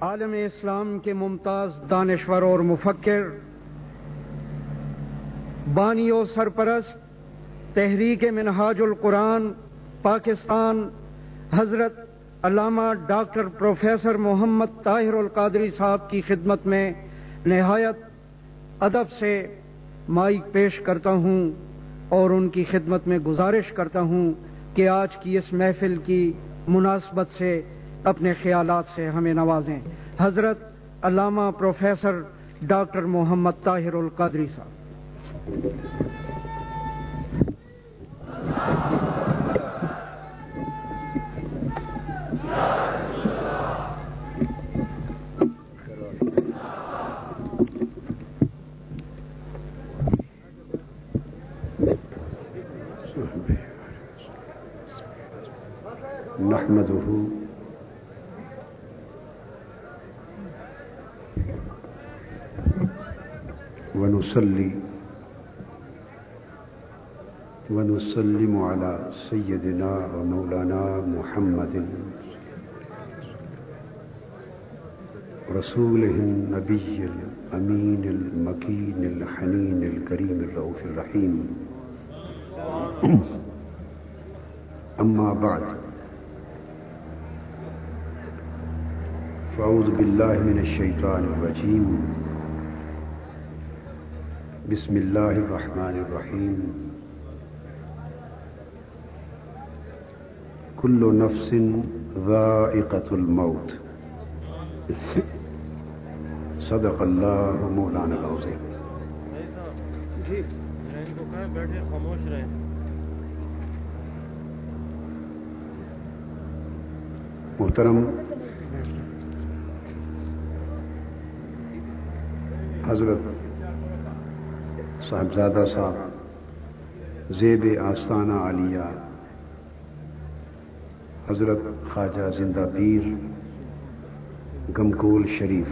عالم اسلام کے ممتاز دانشور اور مفکر بانی و سرپرست، تحریک منہاج القرآن، پاکستان، حضرت علامہ ڈاکٹر پروفیسر محمد طاہر القادری صاحب کی خدمت میں نہایت ادب سے مائک پیش کرتا ہوں اور ان کی خدمت میں گزارش کرتا ہوں کہ آج کی اس محفل کی مناسبت سے اپنے خیالات سے ہمیں نوازیں۔ حضرت علامہ پروفیسر ڈاکٹر محمد طاہر القادری صاحب۔ ونصلي ونسلم على سيدنا ومولانا محمد. رسوله النبي الأمين المكين الحنين الكريم الرؤوف الرحيم. أما بعد. فأعوذ بالله من الشيطان الرجيم. بسم الله الرحمن الرحيم. كل نفس ذائقة الموت. صدق الله مولانا العظيم. بیٹھے خاموش رہیں محترم، حضرت صاحبزادہ صاحب، زیب آستانہ عالیہ حضرت خواجہ زندہ پیر، گمکول شریف،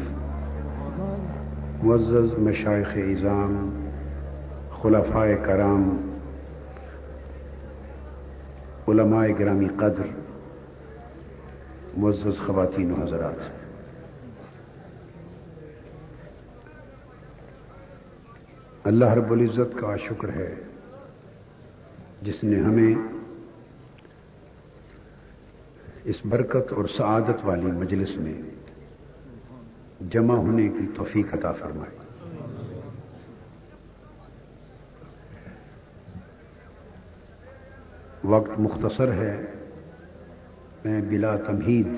معزز مشائق اظام خلفائے کرام، علماء گرامی قدر، معزز خواتین و حضرات۔ اللہ رب العزت کا شکر ہے جس نے ہمیں اس برکت اور سعادت والی مجلس میں جمع ہونے کی توفیق عطا فرمائی وقت مختصر ہے۔ میں بلا تمہید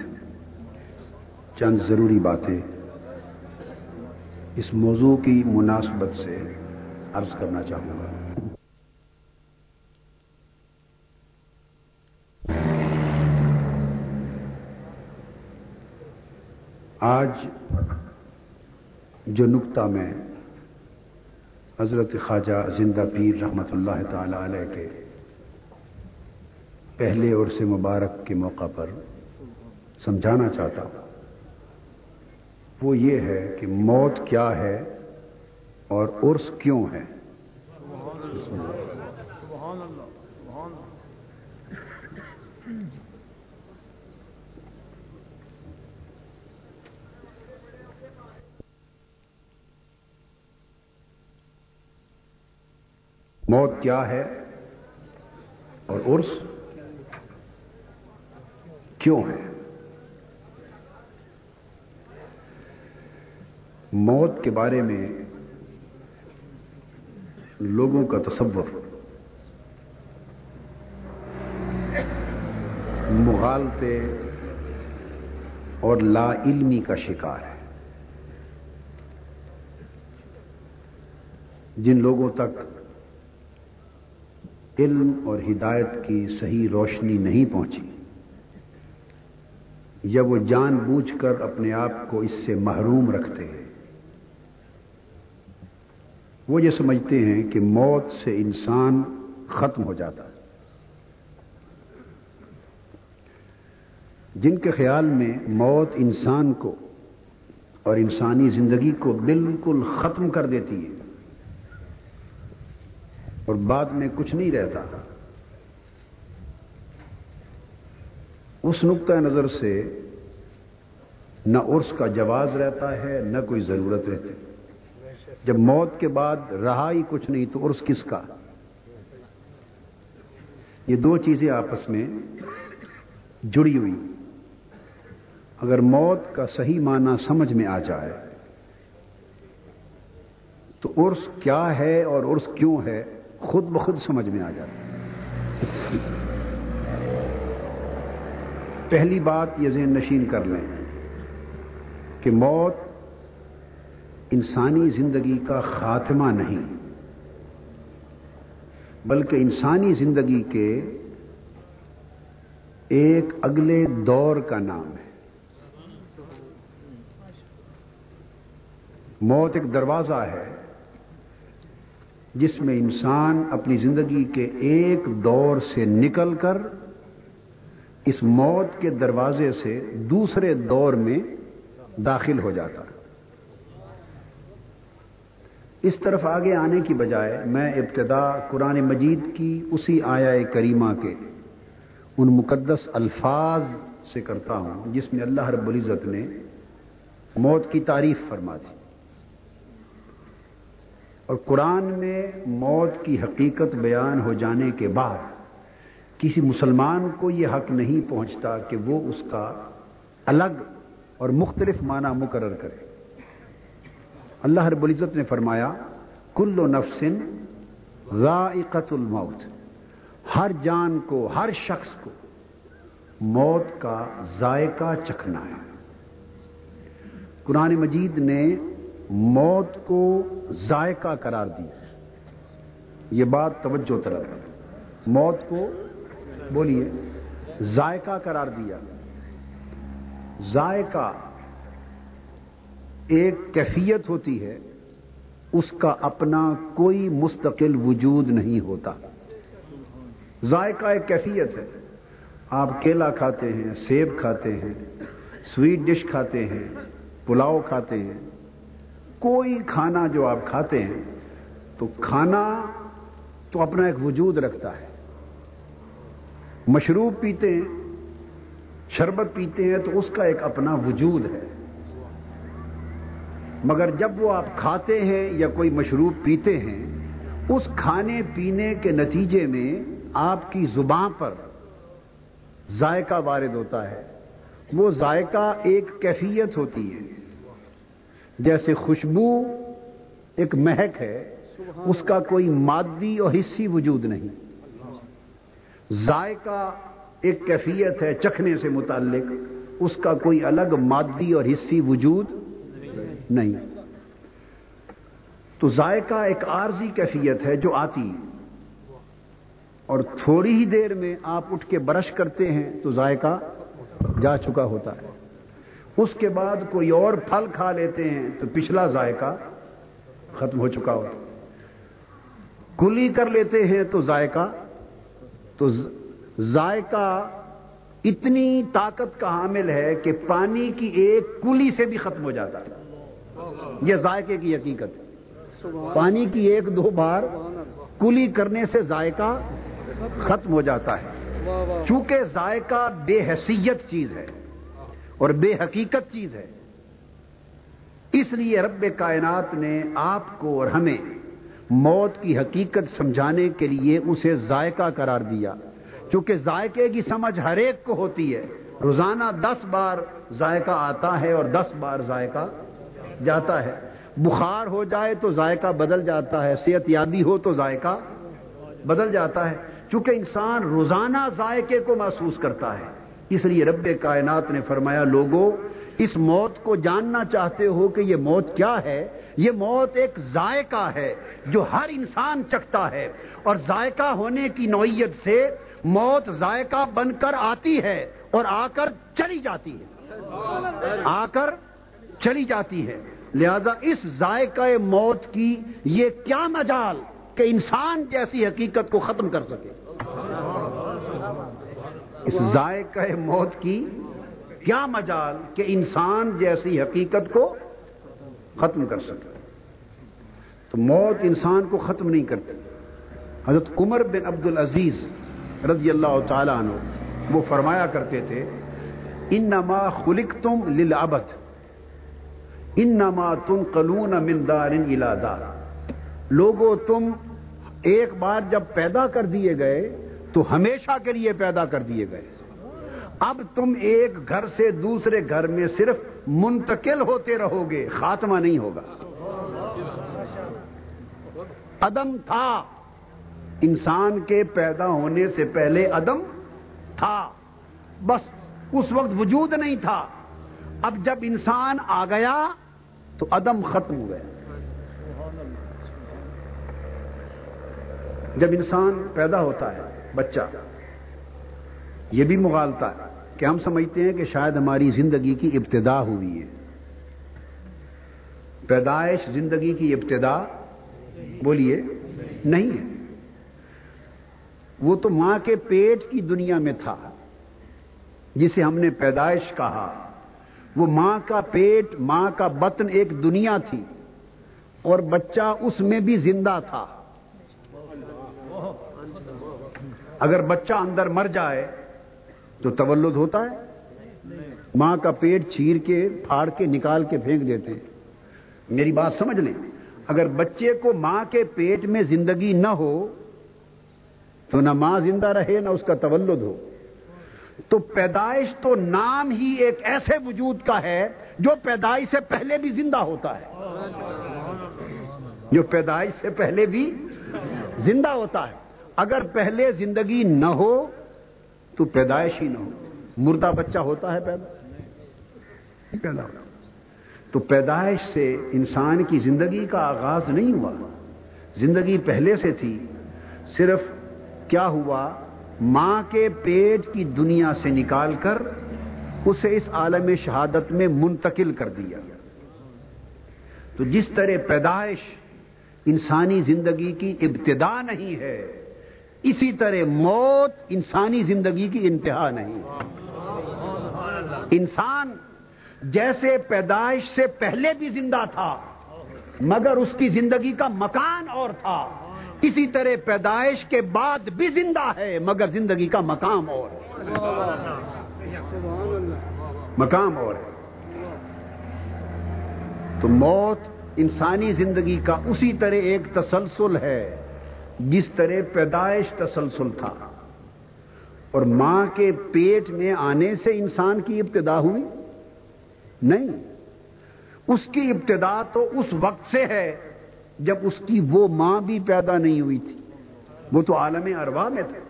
چند ضروری باتیں اس موضوع کی مناسبت سے عرض کرنا چاہوں گا۔ آج جو نقطہ میں حضرت خواجہ زندہ پیر رحمت اللہ تعالی علیہ کے پہلے اور سے مبارک کے موقع پر سمجھانا چاہتا ہوں، وہ یہ ہے کہ موت کیا ہے اور عرس کیوں ہے؟ سبحان اللہ سبحان اللہ موت کیا ہے اور عرس کیوں ہے؟ موت کے بارے میں لوگوں کا تصور، مغالطے اور لا علمی کا شکار ہے۔ جن لوگوں تک علم اور ہدایت کی صحیح روشنی نہیں پہنچی۔ یا وہ جان بوجھ کر اپنے آپ کو اس سے محروم رکھتے ہیں۔ وہ یہ سمجھتے ہیں کہ موت سے انسان ختم ہو جاتا ہے۔ جن کے خیال میں موت انسان کو اور انسانی زندگی کو بالکل ختم کر دیتی ہے اور بعد میں کچھ نہیں رہتا اس نقطۂ نظر سے نہ عرس کا جواز رہتا ہے، نہ کوئی ضرورت رہتی۔ جب موت کے بعد رہا ہی کچھ نہیں تو عرس کس کا؟ یہ دو چیزیں آپس میں جڑی ہوئی۔ اگر موت کا صحیح معنی سمجھ میں آ جائے تو عرس کیا ہے اور عرس کیوں ہے؟ خود بخود سمجھ میں آ جاتا پہلی بات یہ ذہن نشین کر لیں کہ موت انسانی زندگی کا خاتمہ نہیں، بلکہ انسانی زندگی کے ایک اگلے دور کا نام ہے۔ موت ایک دروازہ ہے۔ جس میں انسان اپنی زندگی کے ایک دور سے نکل کر اس موت کے دروازے سے دوسرے دور میں داخل ہو جاتا۔ اس طرف آگے آنے کی بجائے میں ابتدا قرآن مجید کی اسی آیا کریمہ کے ان مقدس الفاظ سے کرتا ہوں جس میں اللہ رب العزت نے موت کی تعریف فرما دی۔ اور قرآن میں موت کی حقیقت بیان ہو جانے کے بعد کسی مسلمان کو یہ حق نہیں پہنچتا کہ وہ اس کا الگ اور مختلف معنی مقرر کرے۔ اللہ رب العزت نے فرمایا، کل و نفسن ذائقت الموت۔ ہر جان کو، ہر شخص کو موت کا ذائقہ چکھنا ہے۔ قرآن مجید نے موت کو ذائقہ قرار دی یہ بات توجہ طرف موت کو بولیے، ذائقہ قرار دیا۔ ذائقہ ایک کیفیت ہوتی ہے، اس کا اپنا کوئی مستقل وجود نہیں ہوتا۔ ذائقہ ایک کیفیت ہے۔ آپ کیلا کھاتے ہیں، سیب کھاتے ہیں، سویٹ ڈش کھاتے ہیں، پلاؤ کھاتے ہیں۔ کوئی کھانا جو آپ کھاتے ہیں، تو کھانا تو اپنا ایک وجود رکھتا ہے۔ مشروب پیتے ہیں، شربت پیتے ہیں، تو اس کا ایک اپنا وجود ہے۔ مگر جب وہ آپ کھاتے ہیں یا کوئی مشروب پیتے ہیں، اس کھانے پینے کے نتیجے میں آپ کی زبان پر ذائقہ وارد ہوتا ہے۔ وہ ذائقہ ایک کیفیت ہوتی ہے۔ جیسے خوشبو ایک مہک ہے اس کا کوئی مادی اور حصی وجود نہیں۔ ذائقہ ایک کیفیت ہے چکھنے سے متعلق اس کا کوئی الگ مادی اور حصی وجود نہیں۔ تو ذائقہ ایک عارضی کیفیت ہے جو آتی اور تھوڑی ہی دیر میں آپ اٹھ کے برش کرتے ہیں تو ذائقہ جا چکا ہوتا ہے۔ اس کے بعد کوئی اور پھل کھا لیتے ہیں تو پچھلا ذائقہ ختم ہو چکا ہوتا کلی کر لیتے ہیں تو ذائقہ تو ذائقہ اتنی طاقت کا حامل ہے کہ پانی کی ایک کلی سے بھی ختم ہو جاتا ہے۔ یہ ذائقے کی حقیقت ہے۔ پانی کی ایک دو بار کلی کرنے سے ذائقہ ختم ہو جاتا ہے۔ چونکہ ذائقہ بے حیثیت چیز ہے۔ اور بے حقیقت چیز ہے۔ اس لیے رب کائنات نے آپ کو اور ہمیں موت کی حقیقت سمجھانے کے لیے اسے ذائقہ قرار دیا۔ چونکہ ذائقے کی سمجھ ہر ایک کو ہوتی ہے۔ روزانہ دس بار ذائقہ آتا ہے اور دس بار ذائقہ جاتا ہے۔ بخار ہو جائے تو ذائقہ بدل جاتا ہے، صحت یابی ہو تو ذائقہ بدل جاتا ہے۔ چونکہ انسان روزانہ ذائقے کو محسوس کرتا ہے۔ اس لیے رب کائنات نے فرمایا لوگوں اس موت کو جاننا چاہتے ہو کہ یہ موت کیا ہے؟ یہ موت ایک ذائقہ ہے جو ہر انسان چکھتا ہے، اور ذائقہ ہونے کی نوعیت سے موت ذائقہ بن کر آتی ہے اور آ کر چلی جاتی ہے۔ آ کر چلی جاتی ہے۔ لہذا اس ذائقہ موت کی یہ کیا مجال کہ انسان جیسی حقیقت کو ختم کر سکے۔ اس ذائقہ موت کی کیا مجال کہ انسان جیسی حقیقت کو ختم کر سکے؟ تو موت انسان کو ختم نہیں کرتی۔ حضرت عمر بن عبد العزیز رضی اللہ تعالیٰ عنہ وہ فرمایا کرتے تھے ان نما خلک تم للعبد ان نما تم قلون مندار دار۔ لوگوں تم ایک بار جب پیدا کر دیے گئے تو ہمیشہ کے لیے پیدا کر دیے گئے۔ اب تم ایک گھر سے دوسرے گھر میں صرف منتقل ہوتے رہو گے، خاتمہ نہیں ہوگا۔ عدم تھا۔ انسان کے پیدا ہونے سے پہلے عدم تھا۔ بس اس وقت وجود نہیں تھا۔ اب جب انسان آ گیا تو عدم ختم ہو گیا۔ جب انسان پیدا ہوتا ہے بچہ۔ یہ بھی مغالتا ہے کہ ہم سمجھتے ہیں کہ شاید ہماری زندگی کی ابتدا ہوئی ہے۔ پیدائش زندگی کی ابتدا، بولیے، نہیں ہے۔ وہ تو ماں کے پیٹ کی دنیا میں تھا، جسے ہم نے پیدائش کہا۔ وہ ماں کا پیٹ، ماں کا بطن ایک دنیا تھی، اور بچہ اس میں بھی زندہ تھا۔ اگر بچہ اندر مر جائے تو تولد ہوتا ہے؟ ماں کا پیٹ چیر کے، پھاڑ کے، نکال کے پھینک دیتے ہیں۔ میری بات سمجھ لیں؟ اگر بچے کو ماں کے پیٹ میں زندگی نہ ہو تو نہ ماں زندہ رہے، نہ اس کا تولد ہو۔ تو پیدائش تو نام ہی ایک ایسے وجود کا ہے جو پیدائش سے پہلے بھی زندہ ہوتا ہے۔ جو پیدائش سے پہلے بھی زندہ ہوتا ہے۔ اگر پہلے زندگی نہ ہو تو پیدائش ہی نہ ہو۔ مردہ بچہ ہوتا ہے پیدا۔ پیدا۔ تو پیدائش سے انسان کی زندگی کا آغاز نہیں ہوا۔ زندگی پہلے سے تھی۔ صرف کیا ہوا؟ ماں کے پیٹ کی دنیا سے نکال کر اسے اس عالم شہادت میں منتقل کر دیا۔ تو جس طرح پیدائش انسانی زندگی کی ابتدا نہیں ہے اسی طرح موت انسانی زندگی کی انتہا نہیں انسان جیسے پیدائش سے پہلے بھی زندہ تھا، مگر اس کی زندگی کا مکان اور تھا۔ اسی طرح پیدائش کے بعد بھی زندہ ہے، مگر زندگی کا مقام اور۔ مقام اور۔ ہے تو موت انسانی زندگی کا اسی طرح ایک تسلسل ہے۔ جس طرح پیدائش تسلسل تھا۔ اور ماں کے پیٹ میں آنے سے انسان کی ابتدا ہوئی؟ نہیں۔ اس کی ابتدا تو اس وقت سے ہے جب اس کی وہ ماں بھی پیدا نہیں ہوئی تھی۔ وہ تو عالم اروا میں تھے۔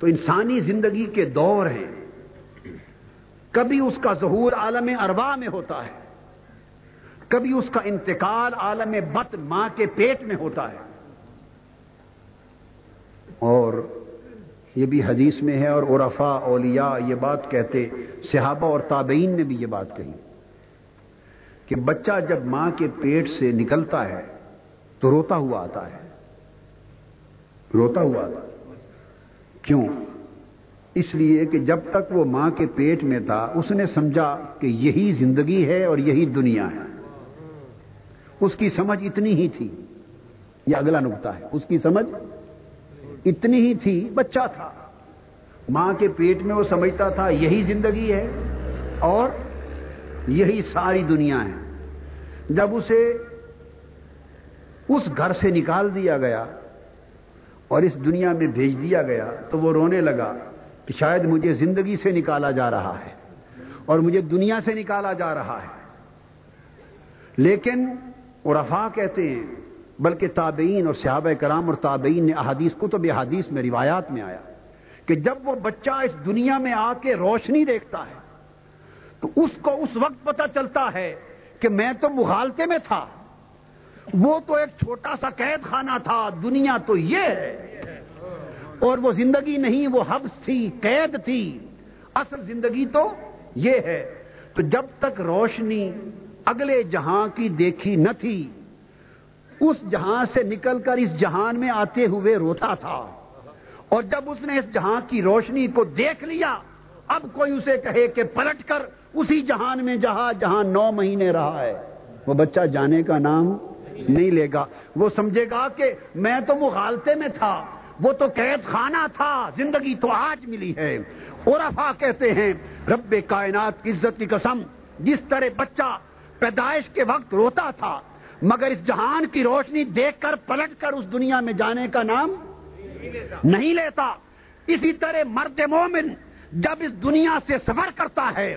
تو انسانی زندگی کے دور ہیں۔ کبھی اس کا ظہور عالم اروا میں ہوتا ہے۔ کبھی اس کا انتقال عالم بت ماں کے پیٹ میں ہوتا ہے۔ اور یہ بھی حدیث میں ہے اور عرفا اولیاء یہ بات کہتے، صحابہ اور تابعین نے بھی یہ بات کہی کہ بچہ جب ماں کے پیٹ سے نکلتا ہے تو روتا ہوا آتا ہے۔ روتا ہوا آتا۔ کیوں؟ اس لیے کہ جب تک وہ ماں کے پیٹ میں تھا، اس نے سمجھا کہ یہی زندگی ہے اور یہی دنیا ہے۔ اس کی سمجھ اتنی ہی تھی۔ یہ اگلا نقطہ ہے۔ اس کی سمجھ اتنی ہی تھی، بچہ تھا۔ ماں کے پیٹ میں وہ سمجھتا تھا، یہی زندگی ہے اور یہی ساری دنیا ہے۔ جب اسے اس گھر سے نکال دیا گیا اور اس دنیا میں بھیج دیا گیا، تو وہ رونے لگا کہ شاید مجھے زندگی سے نکالا جا رہا ہے اور مجھے دنیا سے نکالا جا رہا ہے۔ لیکن عرفا کہتے ہیں بلکہ تابعین اور صحابہ کرام اور تابعین نے احادیث، کتب احادیث میں، روایات میں آیا کہ جب وہ بچہ اس دنیا میں آ کے روشنی دیکھتا ہے، تو اس کو اس وقت پتا چلتا ہے کہ میں تو مغالطے میں تھا۔ وہ تو ایک چھوٹا سا قید خانہ تھا، دنیا تو یہ ہے۔ اور وہ زندگی نہیں، وہ حبس تھی، قید تھی۔ اصل زندگی تو یہ ہے۔ تو جب تک روشنی اگلے جہاں کی دیکھی نہ تھی اس جہاں سے نکل کر اس جہان میں آتے ہوئے روتا تھا۔ اور جب اس نے اس جہاں کی روشنی کو دیکھ لیا، اب کوئی اسے کہے کہ پلٹ کر اسی جہان میں جہاں جہاں نو مہینے رہا ہے۔ وہ بچہ جانے کا نام نہیں لے گا۔ وہ سمجھے گا کہ میں تو مغالطے میں تھا، وہ تو قید خانہ تھا، زندگی تو آج ملی ہے۔ عرفا کہتے ہیں، رب کائنات کی عزت کی قسم، جس طرح بچہ پیدائش کے وقت روتا تھا مگر اس جہان کی روشنی دیکھ کر پلٹ کر اس دنیا میں جانے کا نام نہیں لیتا۔ اسی طرح مرد مومن جب اس دنیا سے سفر کرتا ہے،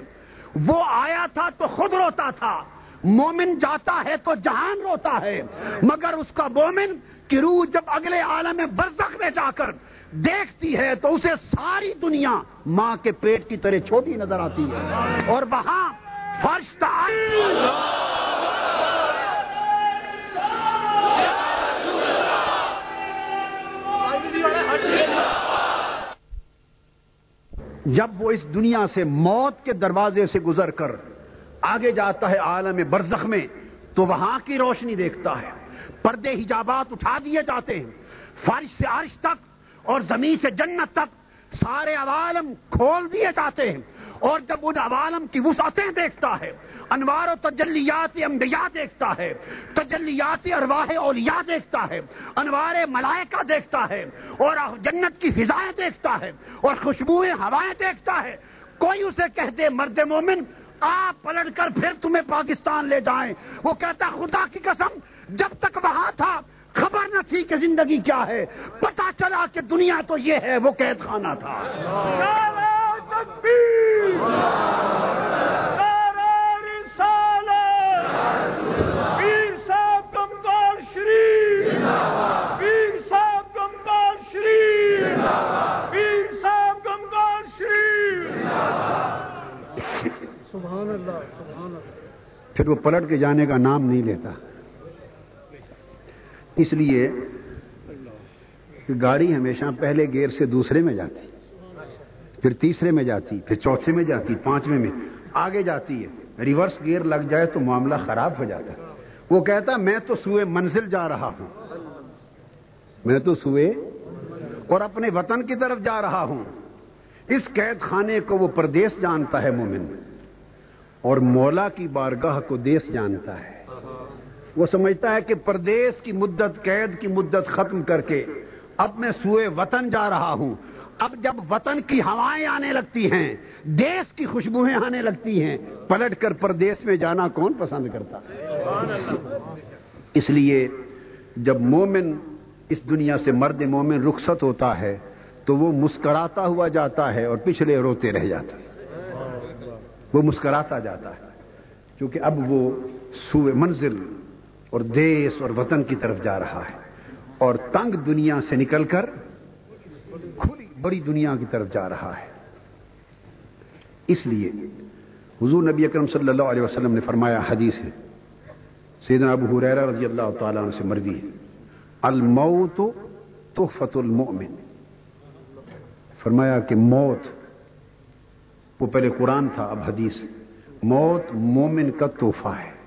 وہ آیا تھا تو خود روتا تھا۔ مومن جاتا ہے تو جہان روتا ہے۔ مگر اس کا مومن کی روح جب اگلے عالم برزخ میں جا کر دیکھتی ہے تو اسے ساری دنیا ماں کے پیٹ کی طرح چھوٹی نظر آتی ہے۔ اور وہاں فرش جب وہ اس دنیا سے موت کے دروازے سے گزر کر آگے جاتا ہے عالم برزخ میں، تو وہاں کی روشنی دیکھتا ہے۔ پردے حجابات اٹھا دیے جاتے ہیں۔ فرش سے عرش تک اور زمین سے جنت تک سارے عوالم کھول دیے جاتے ہیں۔ اور جب ان عوالم کی وسعتیں دیکھتا ہے، انوار و تجلیات انبیاء دیکھتا ہے، تجلیات ارواح اولیاء دیکھتا ہے، انوار ملائکہ دیکھتا ہے، اور جنت کی فضائیں دیکھتا ہے، اور خوشبوئیں، ہوائیں دیکھتا ہے، کوئی اسے کہہ دے، مرد مومن، آپ پلٹ کر پھر تمہیں پاکستان لے جائیں۔ وہ کہتا خدا کی قسم، جب تک وہاں تھا، خبر نہ تھی کہ زندگی کیا ہے۔ پتا چلا کہ دنیا تو یہ ہے، وہ قید خانہ تھا۔ پھر وہ پلٹ کے جانے کا نام نہیں لیتا۔ اس لیے کہ گاڑی ہمیشہ پہلے گیئر سے دوسرے میں جاتی۔ پھر تیسرے میں جاتی، پھر چوتھے میں جاتی، پانچویں میں۔ آگے جاتی ہے۔ ریورس گیئر لگ جائے تو معاملہ خراب ہو جاتا۔ ہے وہ کہتا، میں تو سوئے منزل جا رہا ہوں۔ میں تو سوئے اور اپنے وطن کی طرف جا رہا ہوں۔ اس قید خانے کو وہ پردیس جانتا ہے مومن۔ اور مولا کی بارگاہ کو دیس جانتا ہے۔ وہ سمجھتا ہے کہ پردیس کی مدت، قید کی مدت ختم کر کے اب میں سوئے وطن جا رہا ہوں۔ اب جب وطن کی ہوائیں آنے لگتی ہیں، دیس کی خوشبوئیں آنے لگتی ہیں، پلٹ کر پردیس میں جانا کون پسند کرتا؟ اس لیے جب مومن اس دنیا سے مرد مومن رخصت ہوتا ہے، تو وہ مسکراتا ہوا جاتا ہے اور پچھلے روتے رہ جاتا ہے۔ وہ مسکراتا جاتا ہے۔ کیونکہ اب وہ سوئے منزل اور دیس اور وطن کی طرف جا رہا ہے۔ اور تنگ دنیا سے نکل کر بڑی دنیا کی طرف جا رہا ہے۔ اس لیے حضور نبی اکرم صلی اللہ علیہ وسلم نے فرمایا، حدیث ہے، سیدنا ابو حریرہ رضی اللہ تعالیٰ عنہ سے مردی ہے۔ الموت تحفت المؤمن۔ فرمایا کہ موت، وہ پہلے قرآن تھا، اب حدیث موت مومن کا تحفہ ہے۔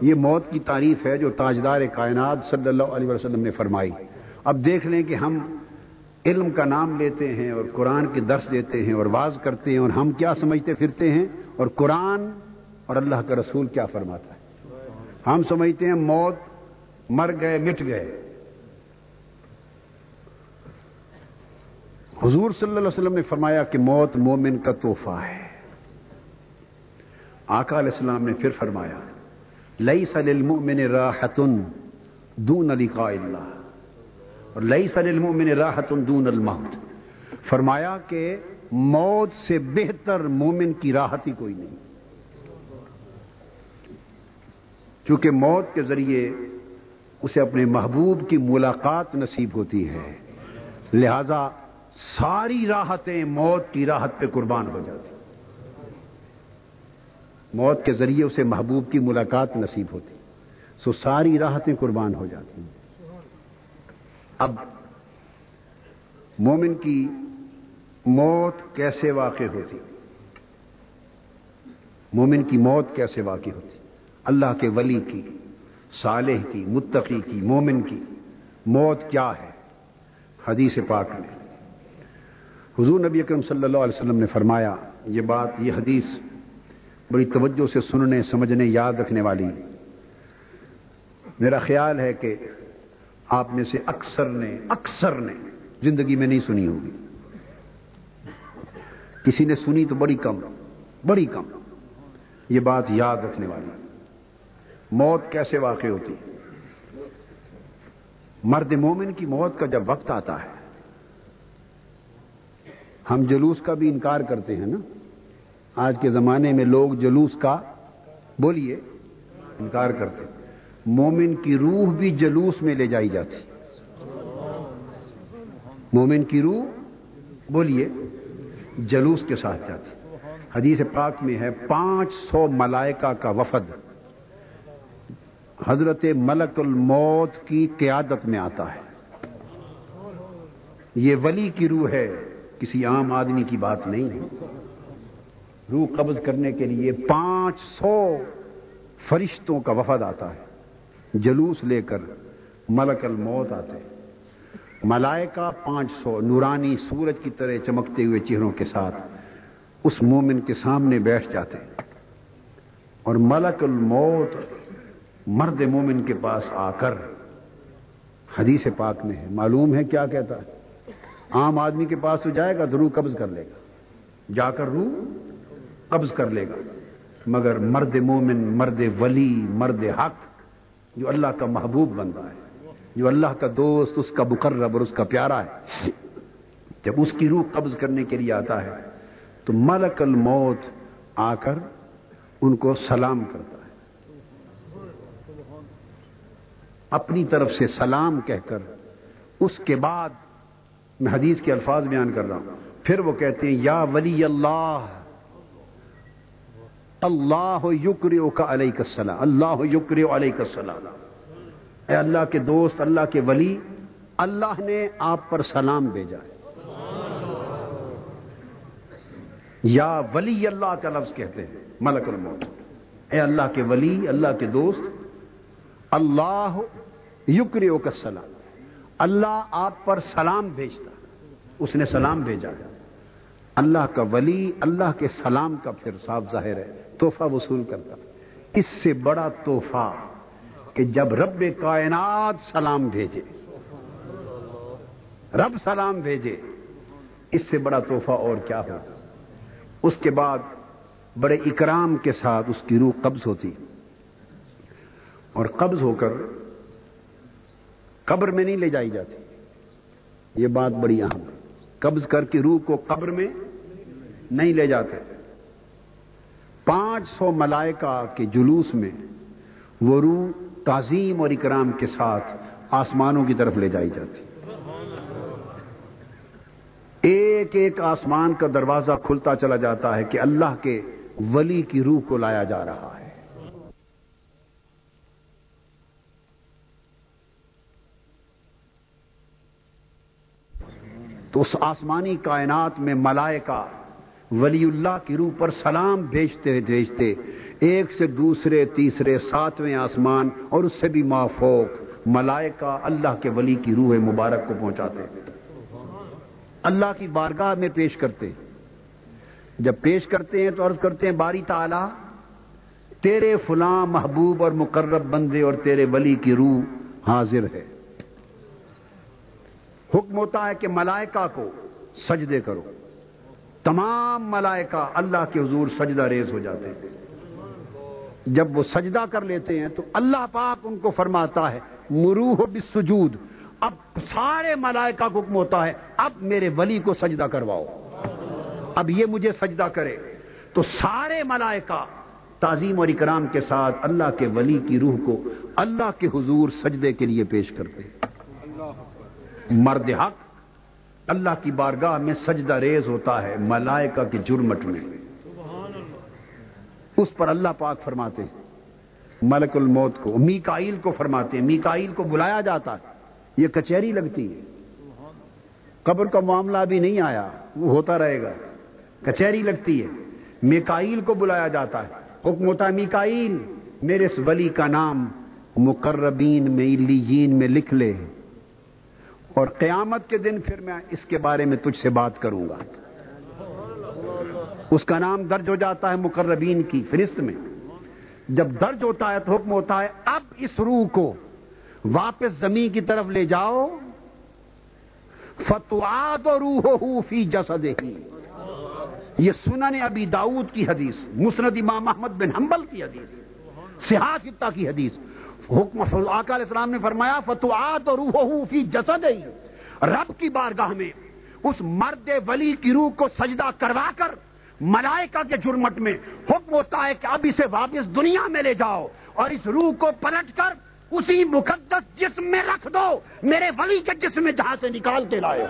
یہ موت کی تعریف ہے جو تاجدار کائنات صلی اللہ علیہ وسلم نے فرمائی۔ اب دیکھ لیں کہ ہم علم کا نام لیتے ہیں اور قرآن کے درس دیتے ہیں اور واز کرتے ہیں اور ہم کیا سمجھتے پھرتے ہیں اور قرآن اور اللہ کا رسول کیا فرماتا ہے؟ ہم سمجھتے ہیں موت مر گئے، مٹ گئے۔ حضور صلی اللہ علیہ وسلم نے فرمایا کہ موت مومن کا تحفہ ہے۔ آقا علیہ السلام نے پھر فرمایا لئی سل راحتن دون علی کا اللہ۔ اور لئی سل المؤمن راحتن دون الموت۔ فرمایا کہ موت سے بہتر مومن کی راحت ہی کوئی نہیں۔ چونکہ موت کے ذریعے اسے اپنے محبوب کی ملاقات نصیب ہوتی ہے۔ لہذا ساری راحتیں موت کی راحت پہ قربان ہو جاتی۔ موت کے ذریعے اسے محبوب کی ملاقات نصیب ہوتی۔ سو ساری راحتیں قربان ہو جاتی۔ ہیں اب مومن کی موت کیسے واقع ہوتی؟ مومن کی موت کیسے واقع ہوتی؟ اللہ کے ولی کی، صالح کی، متقی کی، مومن کی موت کیا ہے؟ حدیث پاک میں۔ حضور نبی اکرم صلی اللہ علیہ وسلم نے فرمایا، یہ بات، یہ حدیث بڑی توجہ سے سننے، سمجھنے، یاد رکھنے والی۔ میرا خیال ہے کہ آپ میں سے اکثر نے اکثر نے زندگی میں نہیں سنی ہوگی۔ کسی نے سنی تو بڑی کم بڑی کم۔ یہ بات یاد رکھنے والی۔ موت کیسے واقع ہوتی؟ مرد مومن کی موت کا جب وقت آتا ہے، ہم جلوس کا بھی انکار کرتے ہیں نا۔ آج کے زمانے میں لوگ جلوس کا، بولیے، انکار کرتے۔ مومن کی روح بھی جلوس میں لے جائی جاتی۔ مومن کی روح، بولیے، جلوس کے ساتھ جاتی۔ حدیث پاک میں ہے، پانچ سو ملائکہ کا وفد۔ حضرت ملک الموت کی قیادت میں آتا ہے۔ یہ ولی کی روح ہے، کسی عام آدمی کی بات نہیں ہے۔ روح قبض کرنے کے لیے پانچ سو فرشتوں کا وفد آتا ہے۔ جلوس لے کر ملک الموت آتے ملائکہ پانچ سو نورانی سورج کی طرح چمکتے ہوئے چہروں کے ساتھ اس مومن کے سامنے بیٹھ جاتے اور ملک الموت مرد مومن کے پاس آ کر حدیث پاک میں ہے۔ معلوم ہے کیا کہتا ہے؟ عام آدمی کے پاس تو جائے گا، تو روح قبض کر لے گا۔ جا کر روح قبض کر لے گا۔ مگر مرد مومن، مرد ولی، مرد حق جو اللہ کا محبوب بن رہا ہے، جو اللہ کا دوست، اس کا مقرب اور اس کا پیارا ہے۔ جب اس کی روح قبض کرنے کے لیے آتا ہے، تو ملک الموت آ کر ان کو سلام کرتا ہے۔ اپنی طرف سے سلام کہہ کر، اس کے بعد میں حدیث کے الفاظ بیان کر رہا ہوں۔ پھر وہ کہتے ہیں، یا ولی اللہ اللہ یکر کا علیہ السلام، اللہ یکر علیہ السلام۔ اے اللہ کے دوست، اللہ کے ولی، اللہ نے آپ پر سلام بھیجا ہے۔ یا ولی اللہ کا لفظ کہتے ہیں، ملک الموت۔ اے اللہ کے ولی، اللہ کے دوست، اللہ یکر کا سلام اللہ آپ پر سلام بھیجتا اس نے سلام بھیجا اللہ کا ولی، اللہ کے سلام کا پھر صاف ظاہر ہے۔ تحفہ وصول کرتا اس سے بڑا تحفہ کہ جب رب کائنات سلام بھیجے، رب سلام بھیجے، اس سے بڑا تحفہ اور کیا ہو؟ اس کے بعد بڑے اکرام کے ساتھ اس کی روح قبض ہوتی۔ اور قبض ہو کر قبر میں نہیں لے جائی جاتی۔ یہ بات بڑی اہم ہے۔ قبض کر کے روح کو قبر میں نہیں لے جاتے۔ پانچ سو ملائکہ کے جلوس میں وہ روح تعظیم اور اکرام کے ساتھ آسمانوں کی طرف لے جائی جاتی۔ ایک ایک آسمان کا دروازہ کھلتا چلا جاتا ہے کہ اللہ کے ولی کی روح کو لایا جا رہا ہے۔ تو اس آسمانی کائنات میں ملائکہ ولی اللہ کی روح پر سلام بھیجتے بھیجتے، ایک سے دوسرے، تیسرے، ساتویں آسمان اور اس سے بھی مافوق ملائکہ اللہ کے ولی کی روح مبارک کو پہنچاتے۔ اللہ کی بارگاہ میں پیش کرتے۔ جب پیش کرتے ہیں تو عرض کرتے ہیں، باری تعالی، تیرے فلاں محبوب اور مقرب بندے اور تیرے ولی کی روح حاضر ہے۔ حکم ہوتا ہے کہ ملائکہ کو سجدے کرو۔ تمام ملائکہ اللہ کے حضور سجدہ ریز ہو جاتے ہیں۔ جب وہ سجدہ کر لیتے ہیں تو اللہ پاک ان کو فرماتا ہے، مروح بسجود اب سارے ملائکہ کو حکم ہوتا ہے، اب میرے ولی کو سجدہ کرواؤ۔ اب یہ مجھے سجدہ کرے۔ تو سارے ملائکہ تعظیم اور اکرام کے ساتھ اللہ کے ولی کی روح کو اللہ کے حضور سجدے کے لیے پیش کرتے مرد حق اللہ کی بارگاہ میں سجدہ ریز ہوتا ہے ملائکہ کے جرمٹ میں۔ اس پر اللہ پاک فرماتے ہیں۔ ملک الموت کو، میکائیل کو فرماتے ہیں۔ میکائیل کو بلایا جاتا ہے۔ یہ کچہری لگتی ہے۔ قبر کا معاملہ بھی نہیں آیا، وہ ہوتا رہے گا۔ کچہری لگتی ہے۔ میکائیل کو بلایا جاتا ہے۔ حکم ہوتا ہے، میکائیل، میرے اس ولی کا نام مقربین میں علیین میں لکھ لے۔ اور قیامت کے دن پھر میں اس کے بارے میں تجھ سے بات کروں گا۔ اس کا نام درج ہو جاتا ہے مقربین کی فہرست میں۔ جب درج ہوتا ہے تو حکم ہوتا ہے، اب اس روح کو واپس زمین کی طرف لے جاؤ۔ فتواد اور روح فی جسد ہی یہ سنن ابی داؤد کی حدیث، مسند امام محمد بن حنبل کی حدیث سیاحت خطہ کی حدیث۔ حکم آقا علیہ السلام نے فرمایا فتواد اور روح فی جسد رب کی بارگاہ میں اس مرد ولی کی روح کو سجدہ کروا کر، ملائکہ کے جرمٹ میں حکم ہوتا ہے کہ اب اسے واپس دنیا میں لے جاؤ اور اس روح کو پلٹ کر اسی مقدس جسم میں رکھ دو، میرے ولی کے جسم میں جہاں سے نکال کے لائے۔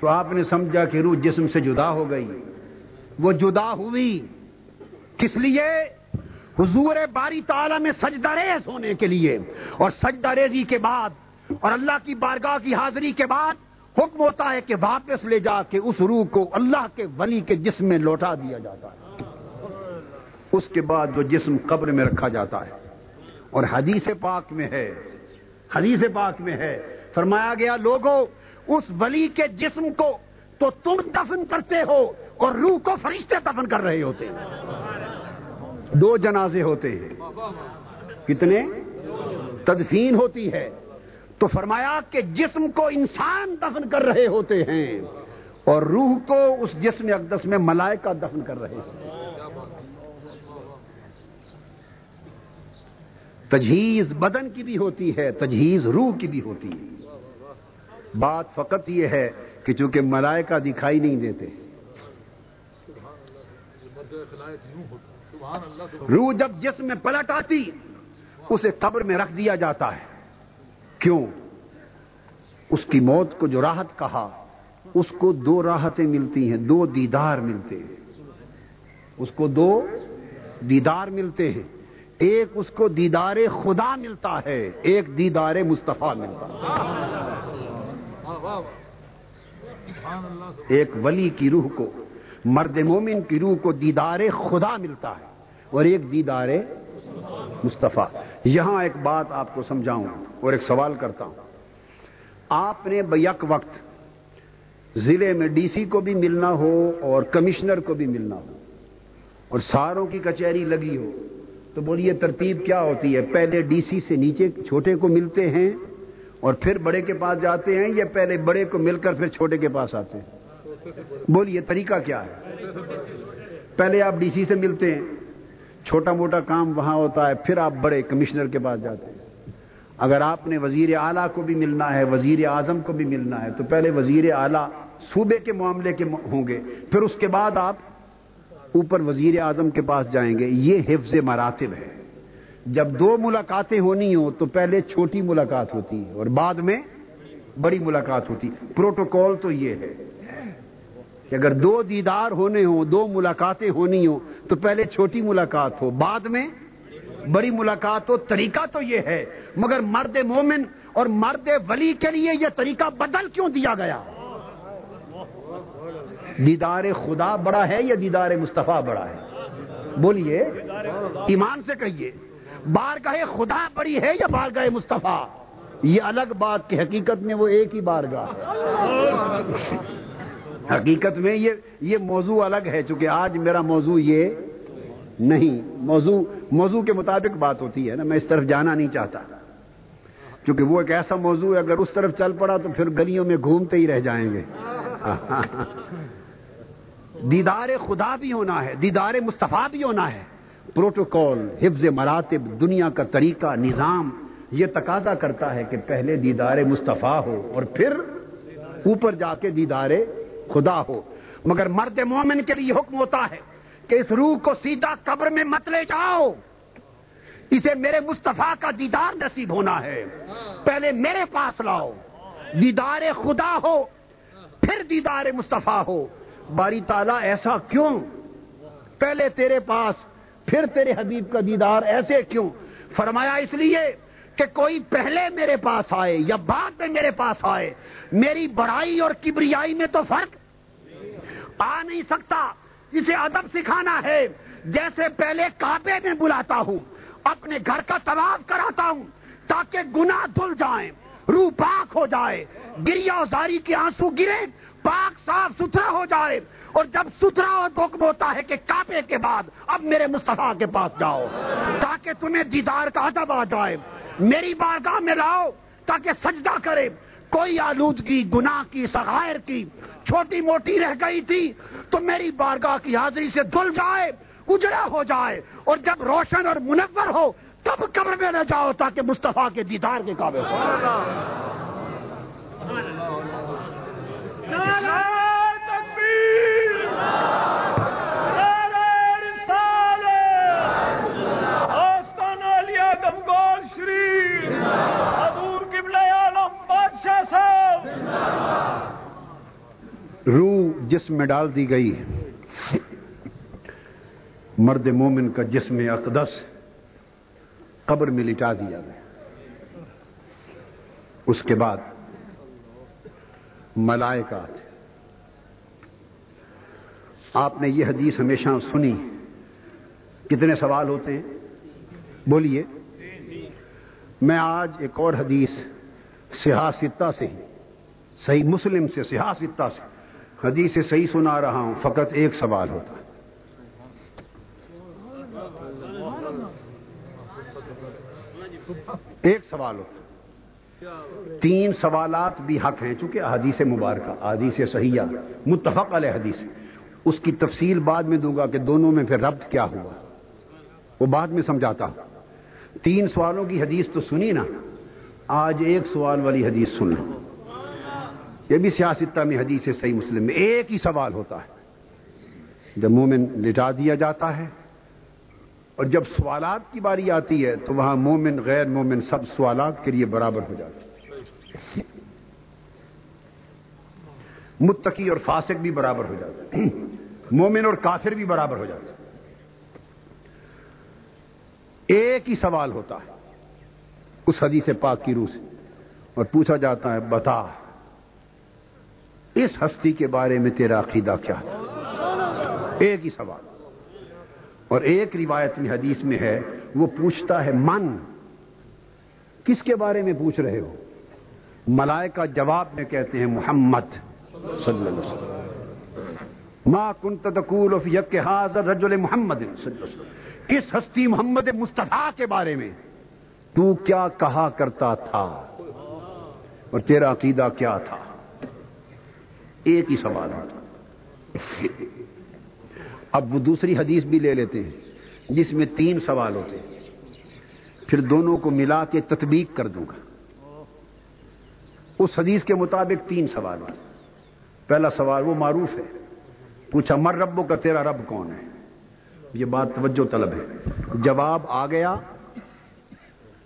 تو آپ نے سمجھا کہ روح جسم سے جدا ہو گئی. وہ جدا ہوئی. کس لیے؟ حضور باری تعالی میں سجدہ ریز ہونے کے لیے. اور سجدہ ریزی کے بعد اور اللہ کی بارگاہ کی حاضری کے بعد حکم ہوتا ہے کہ واپس لے جا کے اس روح کو اللہ کے ولی کے جسم میں لوٹا دیا جاتا ہے. اس کے بعد وہ جسم قبر میں رکھا جاتا ہے اور حدیث پاک میں ہے حدیث پاک میں ہے۔ فرمایا گیا لوگوں اس ولی کے جسم کو تو تم دفن کرتے ہو اور روح کو فرشتے دفن کر رہے ہوتے ہیں۔ دو جنازے ہوتے ہیں۔ کتنے؟ تدفین ہوتی ہے۔ تو فرمایا کہ جسم کو انسان دفن کر رہے ہوتے ہیں اور روح کو اس جسم اقدس میں ملائکہ دفن کر رہے ہوتے ہیں۔ تجہیز بدن کی بھی ہوتی ہے، تجہیز روح کی بھی ہوتی ہے۔ بات فقط یہ ہے کہ چونکہ ملائکہ دکھائی نہیں دیتے۔ روح جب جسم میں پلٹ آتی، اسے قبر میں رکھ دیا جاتا ہے۔ کیوں؟ اس کی موت کو جو راحت کہا، اس کو دو راحتیں ملتی ہیں، دو دیدار ملتے ہیں۔ اس کو دو دیدار ملتے ہیں۔ ایک اس کو دیدار خدا ملتا ہے، ایک دیدار مصطفیٰ ملتا ہے۔ ایک ولی کی روح کو، مرد مومن کی روح کو دیدار خدا ملتا ہے اور ایک دیدار مصطفیٰ۔ یہاں ایک بات آپ کو سمجھاؤں اور ایک سوال کرتا ہوں۔ آپ نے بیک وقت ضلع میں ڈی سی کو بھی ملنا ہو اور کمشنر کو بھی ملنا ہو اور ساروں کی کچہری لگی ہو تو بولیے ترتیب کیا ہوتی ہے؟ پہلے ڈی سی سے نیچے چھوٹے کو ملتے ہیں اور پھر بڑے کے پاس جاتے ہیں، یا پہلے بڑے کو مل کر پھر چھوٹے کے پاس آتے ہیں؟ بولیے طریقہ کیا ہے؟ پہلے آپ ڈی سی سے ملتے ہیں، چھوٹا موٹا کام وہاں ہوتا ہے، پھر آپ بڑے کمشنر کے پاس جاتے ہیں۔ اگر آپ نے وزیر اعلیٰ کو بھی ملنا ہے، وزیر اعظم کو بھی ملنا ہے، تو پہلے وزیر اعلیٰ صوبے کے معاملے کے ہوں گے۔ پھر اس کے بعد آپ اوپر وزیر اعظم کے پاس جائیں گے۔ یہ حفظ مراتب ہے۔ جب دو ملاقاتیں ہونی ہوں تو پہلے چھوٹی ملاقات ہوتی ہے اور بعد میں بڑی ملاقات ہوتی۔ پروٹوکول تو یہ ہے کہ اگر دو دیدار ہونے ہوں، دو ملاقاتیں ہونی ہوں تو پہلے چھوٹی ملاقات ہو، بعد میں بڑی ملاقات ہو۔ طریقہ تو یہ ہے، مگر مرد مومن اور مرد ولی کے لیے یہ طریقہ بدل کیوں دیا گیا؟ دیدار خدا بڑا ہے یا دیدار مصطفیٰ بڑا ہے؟ بولیے، ایمان سے کہیے، بارگاہ خدا بڑی ہے یا بارگاہ مصطفیٰ؟ یہ الگ بات کی حقیقت میں وہ ایک ہی بارگاہ ہے۔ حقیقت میں یہ یہ موضوع الگ ہے، چونکہ آج میرا موضوع یہ نہیں، موضوع موضوع کے مطابق بات ہوتی ہے نا، میں اس طرف جانا نہیں چاہتا۔ کیونکہ وہ ایک ایسا موضوع ہے، اگر اس طرف چل پڑا تو پھر گلیوں میں گھومتے ہی رہ جائیں گے۔ دیدار خدا بھی ہونا ہے، دیدار مصطفیٰ بھی ہونا ہے۔ پروٹوکول، حفظ مراتب، دنیا کا طریقہ، نظام، یہ تقاضا کرتا ہے کہ پہلے دیدار مصطفیٰ ہو اور پھر اوپر جا کے دیدار خدا ہو۔ مگر مرد مومن کے لیے حکم ہوتا ہے کہ اس روح کو سیدھا قبر میں مت لے جاؤ۔ اسے میرے مصطفیٰ کا دیدار نصیب ہونا ہے۔ پہلے میرے پاس لاؤ۔ دیدار خدا ہو، پھر دیدار مصطفیٰ ہو۔ باری تعالیٰ ایسا کیوں؟ پہلے تیرے پاس، پھر تیرے حبیب کا دیدار ایسے کیوں؟ فرمایا اس لیے کہ کوئی پہلے میرے پاس آئے یا بعد میں میرے پاس آئے، میری بڑائی اور کبریائی میں تو فرق آ نہیں سکتا۔ جسے ادب سکھانا ہے، جیسے پہلے کعبے میں بلاتا ہوں، اپنے گھر کا طواف کراتا ہوں، تاکہ گناہ دھل جائیں، روح پاک ہو جائے گریا زاری کے آنسو گرے پاک صاف ستھرا ہو جائے اور جب ستھرا اور حکم ہوتا ہے کہ کعبے کے بعد اب میرے مصطفیٰ کے پاس جاؤ تاکہ تمہیں دیدار کا ادب آ جائے۔ میری بارگاہ میں لاؤ تاکہ سجدہ کرے۔ کوئی آلودگی گناہ کی سغائر کی چھوٹی موٹی رہ گئی تھی تو میری بارگاہ کی حاضری سے دھل جائے اجڑا ہو جائے۔ اور جب روشن اور منور ہو تب قبر میں نہ جاؤ تاکہ مصطفیٰ کے دیدار کے قابل ہو۔ روح جسم میں ڈال دی گئی مرد مومن کا جسم اقدس قبر میں لٹا دیا گیا۔ اس کے بعد ملائکات آپ نے یہ حدیث ہمیشہ سنی۔ کتنے سوال ہوتے ہیں؟ بولیے۔ میں آج ایک اور حدیث سیاستہ سے ہی، صحیح مسلم سے سیاستہ سے حدیث سے صحیح سنا رہا ہوں، فقط ایک سوال ہوتا۔ ہے ایک سوال ہوتا۔ تین سوالات بھی حق ہیں، چونکہ حدیث مبارکہ حدیث صحیحہ، متفق علیہ حدیث اس کی تفصیل بعد میں دوں گا کہ دونوں میں پھر ربط کیا ہوا۔ وہ بعد میں سمجھاتا ہوں۔ تین سوالوں کی حدیث تو سنی نا، آج ایک سوال والی حدیث سن لو۔ یہ بھی سیاستہ میں حدیث صحیح مسلم میں ایک ہی سوال ہوتا ہے۔ جب مومن لٹا دیا جاتا ہے اور جب سوالات کی باری آتی ہے تو وہاں مومن، غیر مومن سب سوالات کے لیے برابر ہو جاتے متقی اور فاسق بھی برابر ہو جاتے مومن اور کافر بھی برابر ہو جاتے ایک ہی سوال ہوتا ہے اس حدیث پاک کی روح سے۔ اور پوچھا جاتا ہے، بتا، اس ہستی کے بارے میں تیرا عقیدہ کیا تھا؟ ایک ہی سوال۔ اور ایک روایت میں حدیث میں ہے، وہ پوچھتا ہے، من؟ کس کے بارے میں پوچھ رہے ہو؟ ملائکہ جواب میں کہتے ہیں، محمد صلی اللہ علیہ وسلم. ما کنت تقول فی یک حاضر رجل محمد صلی اللہ علیہ وسلم. اس ہستی محمد مصطفیٰ کے بارے میں تو کیا کہا کرتا تھا؟ اور تیرا عقیدہ کیا تھا؟ ایک ہی سوال ہوتا اب وہ دوسری حدیث بھی لے لیتے ہیں، جس میں تین سوال ہوتے ہیں۔ پھر دونوں کو ملا کے تطبیق کر دوں گا۔ اس حدیث کے مطابق تین سوال ہوتے پہلا سوال، وہ معروف ہے۔ پوچھا، مر ربوں کا تیرا رب کون ہے؟ یہ بات توجہ طلب ہے۔ جواب آ گیا۔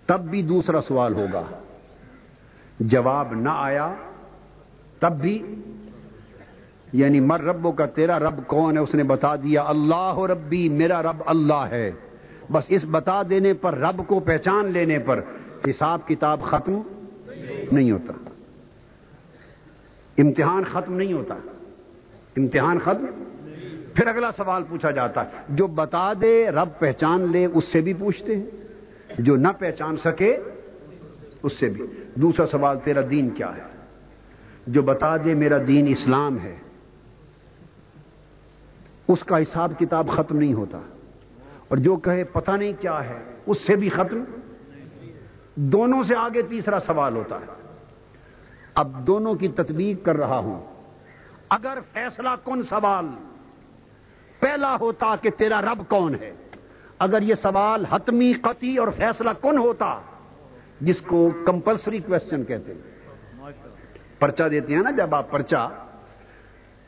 تب بھی دوسرا سوال ہوگا۔ جواب نہ آیا، تب بھی یعنی مر ربوں کا تیرا رب کون ہے؟ اس نے بتا دیا، اللہ ربی، میرا رب اللہ ہے۔ بس اس بتا دینے پر، رب کو پہچان لینے پر حساب کتاب ختم نہیں ہوتا۔ امتحان ختم نہیں ہوتا۔ امتحان ختم؟ پھر اگلا سوال پوچھا جاتا ہے۔ جو بتا دے، رب پہچان لے، اس سے بھی پوچھتے ہیں۔ جو نہ پہچان سکے، اس سے بھی۔ دوسرا سوال، تیرا دین کیا ہے؟ جو بتا دے، میرا دین اسلام ہے۔ اس کا حساب کتاب ختم نہیں ہوتا۔ اور جو کہے پتہ نہیں کیا ہے، اس سے بھی ختم۔ دونوں سے آگے تیسرا سوال ہوتا ہے۔ اب دونوں کی تطبیق کر رہا ہوں۔ اگر فیصلہ کن سوال؟ پہلا ہوتا کہ تیرا رب کون ہے۔ اگر یہ سوال حتمی، قطعی اور فیصلہ کن ہوتا، جس کو کمپلسری کوشچن کہتے ہیں۔ پرچہ دیتے ہیں نا، جب آپ پرچہ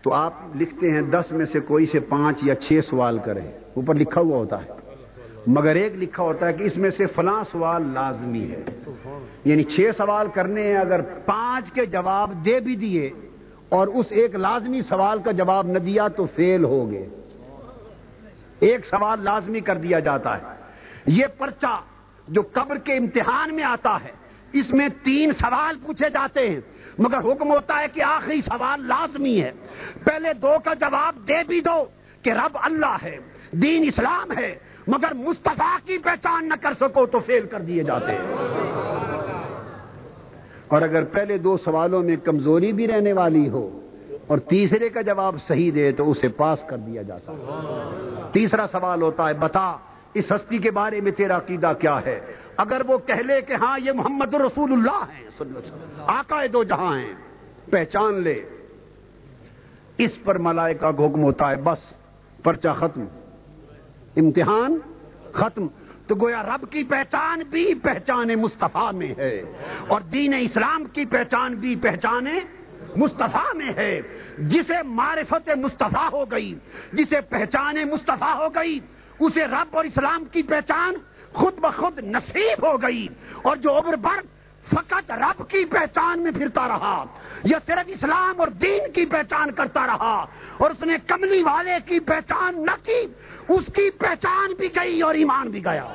تو آپ لکھتے ہیں دس میں سے کوئی سے پانچ یا چھ سوال کریں۔ اوپر لکھا ہوا ہوتا ہے۔ مگر ایک لکھا ہوتا ہے کہ اس میں سے فلاں سوال لازمی ہے۔ یعنی چھ سوال کرنے ہیں، اگر پانچ کے جواب دے بھی دیے اور اس ایک لازمی سوال کا جواب نہ دیا تو فیل ہو گئے۔ ایک سوال لازمی کر دیا جاتا ہے۔ یہ پرچہ جو قبر کے امتحان میں آتا ہے، اس میں تین سوال پوچھے جاتے ہیں۔ مگر حکم ہوتا ہے کہ آخری سوال لازمی ہے۔ پہلے دو کا جواب دے بھی دو کہ رب اللہ ہے، دین اسلام ہے، مگر مصطفیٰ کی پہچان نہ کر سکو تو فیل کر دیے جاتے۔ ہیں اور اگر پہلے دو سوالوں میں کمزوری بھی رہنے والی ہو اور تیسرے کا جواب صحیح دے تو اسے پاس کر دیا جاتا ہے تیسرا سوال ہوتا ہے، بتا، اس ہستی کے بارے میں تیرا عقیدہ کیا ہے؟ اگر وہ کہہ لے کہ ہاں یہ محمد رسول اللہ ہے آقا دو جہاں ہیں، پہچان لے۔ اس پر ملائکہ کا حکم ہوتا ہے، بس، پرچہ ختم۔ امتحان ختم۔ تو گویا رب کی پہچان بھی پہچان مصطفیٰ میں ہے، اور دین اسلام کی پہچان بھی پہچان مصطفیٰ میں ہے۔ جسے معرفت مصطفیٰ ہو گئی، جسے پہچان مصطفیٰ ہو گئی، اسے رب اور اسلام کی پہچان خود بخود نصیب ہو گئی اور جو عمر بھر فقط رب کی پہچان میں پھرتا رہا، یا صرف اسلام اور دین کی پہچان کرتا رہا، اور اس نے کملی والے کی پہچان نہ کی، اس کی پہچان بھی گئی اور ایمان بھی گیا۔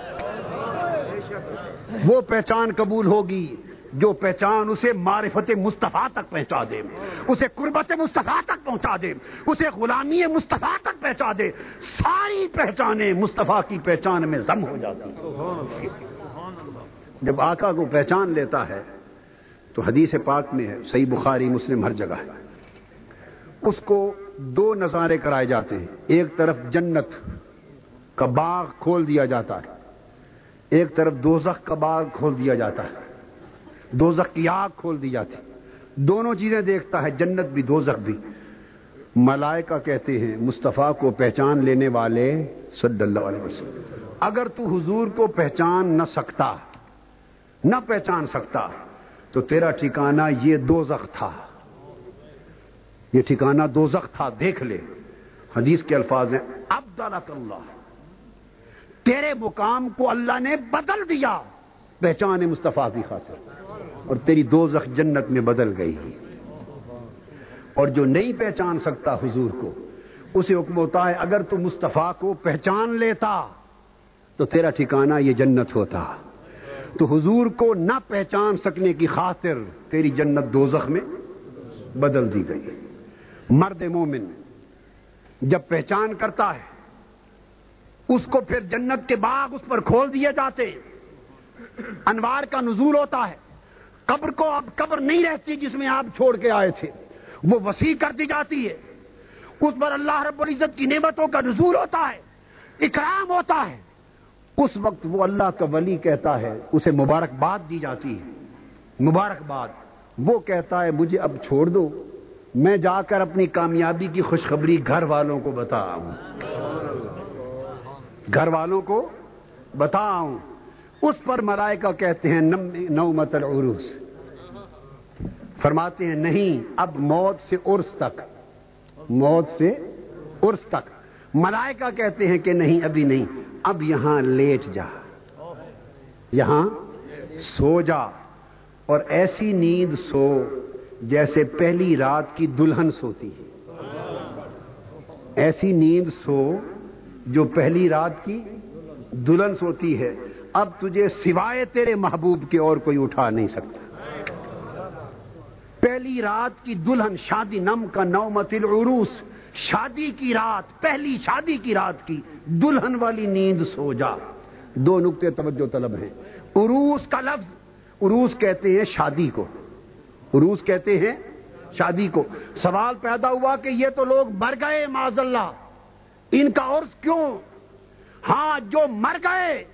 وہ پہچان قبول ہوگی۔ جو پہچان اسے معرفت مصطفیٰ تک پہنچا دے، اسے قربت مصطفیٰ تک پہنچا دے، اسے غلامی مصطفیٰ تک پہنچا دے، ساری پہچانیں مصطفیٰ کی پہچان میں ضم ہو جاتی جب آقا کو پہچان لیتا ہے، تو حدیث پاک میں ہے، صحیح بخاری، مسلم، ہر جگہ ہے۔ اس کو دو نظارے کرائے جاتے ہیں۔ ایک طرف جنت کا باغ کھول دیا جاتا ہے، ایک طرف دوزخ کا باغ کھول دیا جاتا ہے۔ دوزخ کی آگ کھول دی جاتی۔ دونوں چیزیں دیکھتا ہے، جنت بھی، دوزخ بھی۔ ملائکہ کہتے ہیں، مصطفیٰ کو پہچان لینے والے صلی اللہ علیہ وسلم۔ اگر تو حضور کو پہچان نہ سکتا، نہ پہچان سکتا، تو تیرا ٹھکانہ یہ دوزخ تھا۔ یہ ٹھکانہ دوزخ تھا، دیکھ لے۔ حدیث کے الفاظ ہیں اب اللہ۔ تیرے مقام کو اللہ نے بدل دیا۔ پہچان مصطفیٰ کی خاطر۔ اور تیری دو زخ جنت میں بدل گئی اور جو نہیں پہچان سکتا حضور کو، اسے حکم ہوتا ہے، اگر تو مصطفیٰ کو پہچان لیتا، تو تیرا ٹھکانہ یہ جنت ہوتا۔ تو حضور کو نہ پہچان سکنے کی خاطر تیری جنت دو میں بدل دی گئی مرد مومن، جب پہچان کرتا ہے، اس کو پھر جنت کے باغ اس پر کھول دیے جاتے۔ انوار کا نزول ہوتا ہے۔ قبر کو اب قبر نہیں رہتی جس میں آپ چھوڑ کے آئے تھے۔ وہ وسیع کر دی جاتی ہے۔ اس پر اللہ رب العزت کی نعمتوں کا نزول ہوتا ہے، اکرام ہوتا ہے۔ اس وقت وہ اللہ کا ولی کہتا ہے، اسے مبارکباد دی جاتی ہے۔ مبارکباد، وہ کہتا ہے، مجھے اب چھوڑ دو۔ میں جا کر اپنی کامیابی کی خوشخبری گھر والوں کو بتا گھر والوں کو بتاؤں اس پر ملائکہ کہتے ہیں نومت العروس۔ فرماتے ہیں نہیں، اب موت سے عرس تک۔ موت سے عرس تک۔ ملائکہ کہتے ہیں کہ نہیں، ابھی نہیں۔ اب یہاں لیٹ جا۔ یہاں سو جا۔ اور ایسی نیند سو جیسے پہلی رات کی دلہن سوتی ہے۔ ایسی نیند سو جو پہلی رات کی دلہن سوتی ہے۔ اب تجھے سوائے تیرے محبوب کے اور کوئی اٹھا نہیں سکتا۔ پہلی رات کی دلہن شادی نم کا نو متل عروس شادی کی رات، پہلی شادی کی رات کی دلہن والی نیند سو جا۔ دو نقطے توجہ طلب ہیں۔ عروس کا لفظ، عروس کہتے ہیں شادی کو۔ عروس کہتے ہیں شادی کو۔ سوال پیدا ہوا کہ یہ تو لوگ مر گئے معذ اللہ۔ ان کا عرص کیوں؟ ہاں جو مر گئے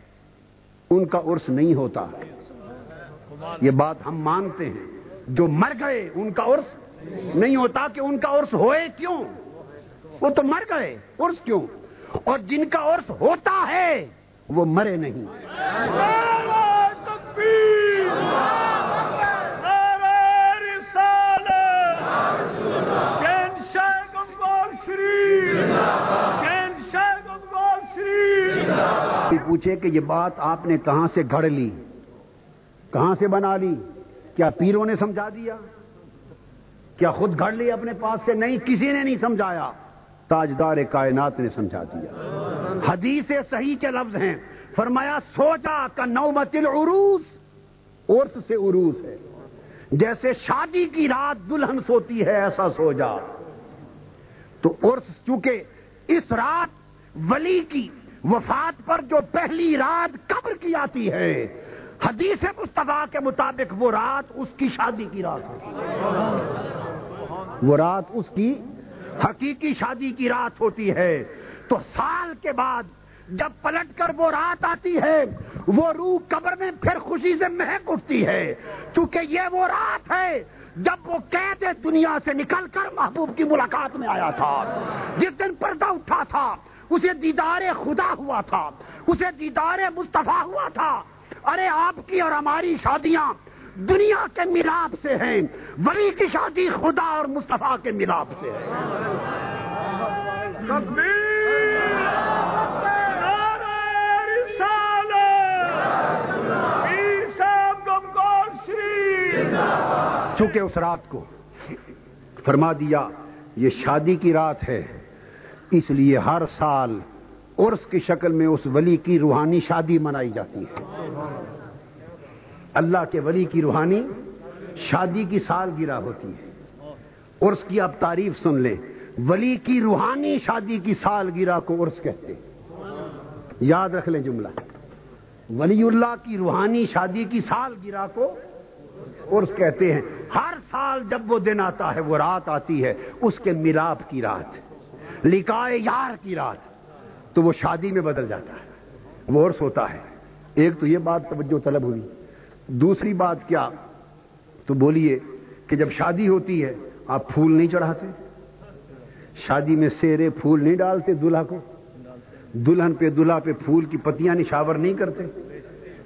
ان کا عرس نہیں ہوتا۔ یہ بات ہم مانتے ہیں۔ جو مر گئے، ان کا عرس نہیں ہوتا کہ ان کا عرس ہوئے کیوں؟ وہ تو مر گئے، عرس کیوں؟ اور جن کا عرس ہوتا ہے، وہ مرے نہیں۔ پوچھے کہ یہ بات آپ نے کہاں سے گھڑ لی؟ کہاں سے بنا لی؟ کیا پیروں نے سمجھا دیا؟ کیا خود گھڑ لی اپنے پاس سے؟ نہیں، کسی نے نہیں سمجھایا۔ تاجدار کائنات نے سمجھا دیا۔ حدیث صحیح کے لفظ ہیں۔ فرمایا سوجا کا نومت العروس عرس سے عروس ہے۔ جیسے شادی کی رات دلہن سوتی ہے، ایسا سو جا تو عرس، چونکہ اس رات ولی کی وفات پر جو پہلی رات قبر کی آتی ہے، حدیث مصطفیٰ کے مطابق وہ رات اس کی شادی کی رات ہوتی وہ رات اس کی حقیقی شادی کی رات ہوتی ہے۔ تو سال کے بعد جب پلٹ کر وہ رات آتی ہے، وہ روح قبر میں پھر خوشی سے مہک اٹھتی ہے۔ چونکہ یہ وہ رات ہے جب وہ قید دنیا سے نکل کر محبوب کی ملاقات میں آیا تھا۔ جس دن پردہ اٹھا تھا اسے دیدار خدا ہوا تھا، اسے دیدار مصطفیٰ ہوا تھا۔ ارے آپ کی اور ہماری شادیاں دنیا کے ملاپ سے ہیں، ولی کی شادی خدا اور مصطفیٰ کے ملاپ سے ہے۔ چونکہ اس رات کو فرما دیا، یہ شادی کی رات ہے۔ اس لیے ہر سال عرس کی شکل میں اس ولی کی روحانی شادی منائی جاتی ہے۔ اللہ کے ولی کی روحانی شادی کی سال گرا ہوتی ہے۔ عرس کی اب تعریف سن لیں۔ ولی کی روحانی شادی کی سال گرا کو عرس کہتے ہیں۔ یاد رکھ لیں جملہ۔ ولی اللہ کی روحانی شادی کی سال گرا کو عرس کہتے ہیں۔ ہر سال جب وہ دن آتا ہے، وہ رات آتی ہے، اس کے ملاپ کی رات۔ لکھائے یار کی رات، تو وہ شادی میں بدل جاتا ہے۔ وہ عرس ہوتا ہے۔ ایک تو یہ بات توجہ طلب ہوئی، دوسری بات کیا؟ تو بولیے کہ جب شادی ہوتی ہے، آپ پھول نہیں چڑھاتے؟ شادی میں سیرے پھول نہیں ڈالتے دلہا کو دلہن پہ دلہا پہ پھول کی پتیاں نشاور نہیں کرتے۔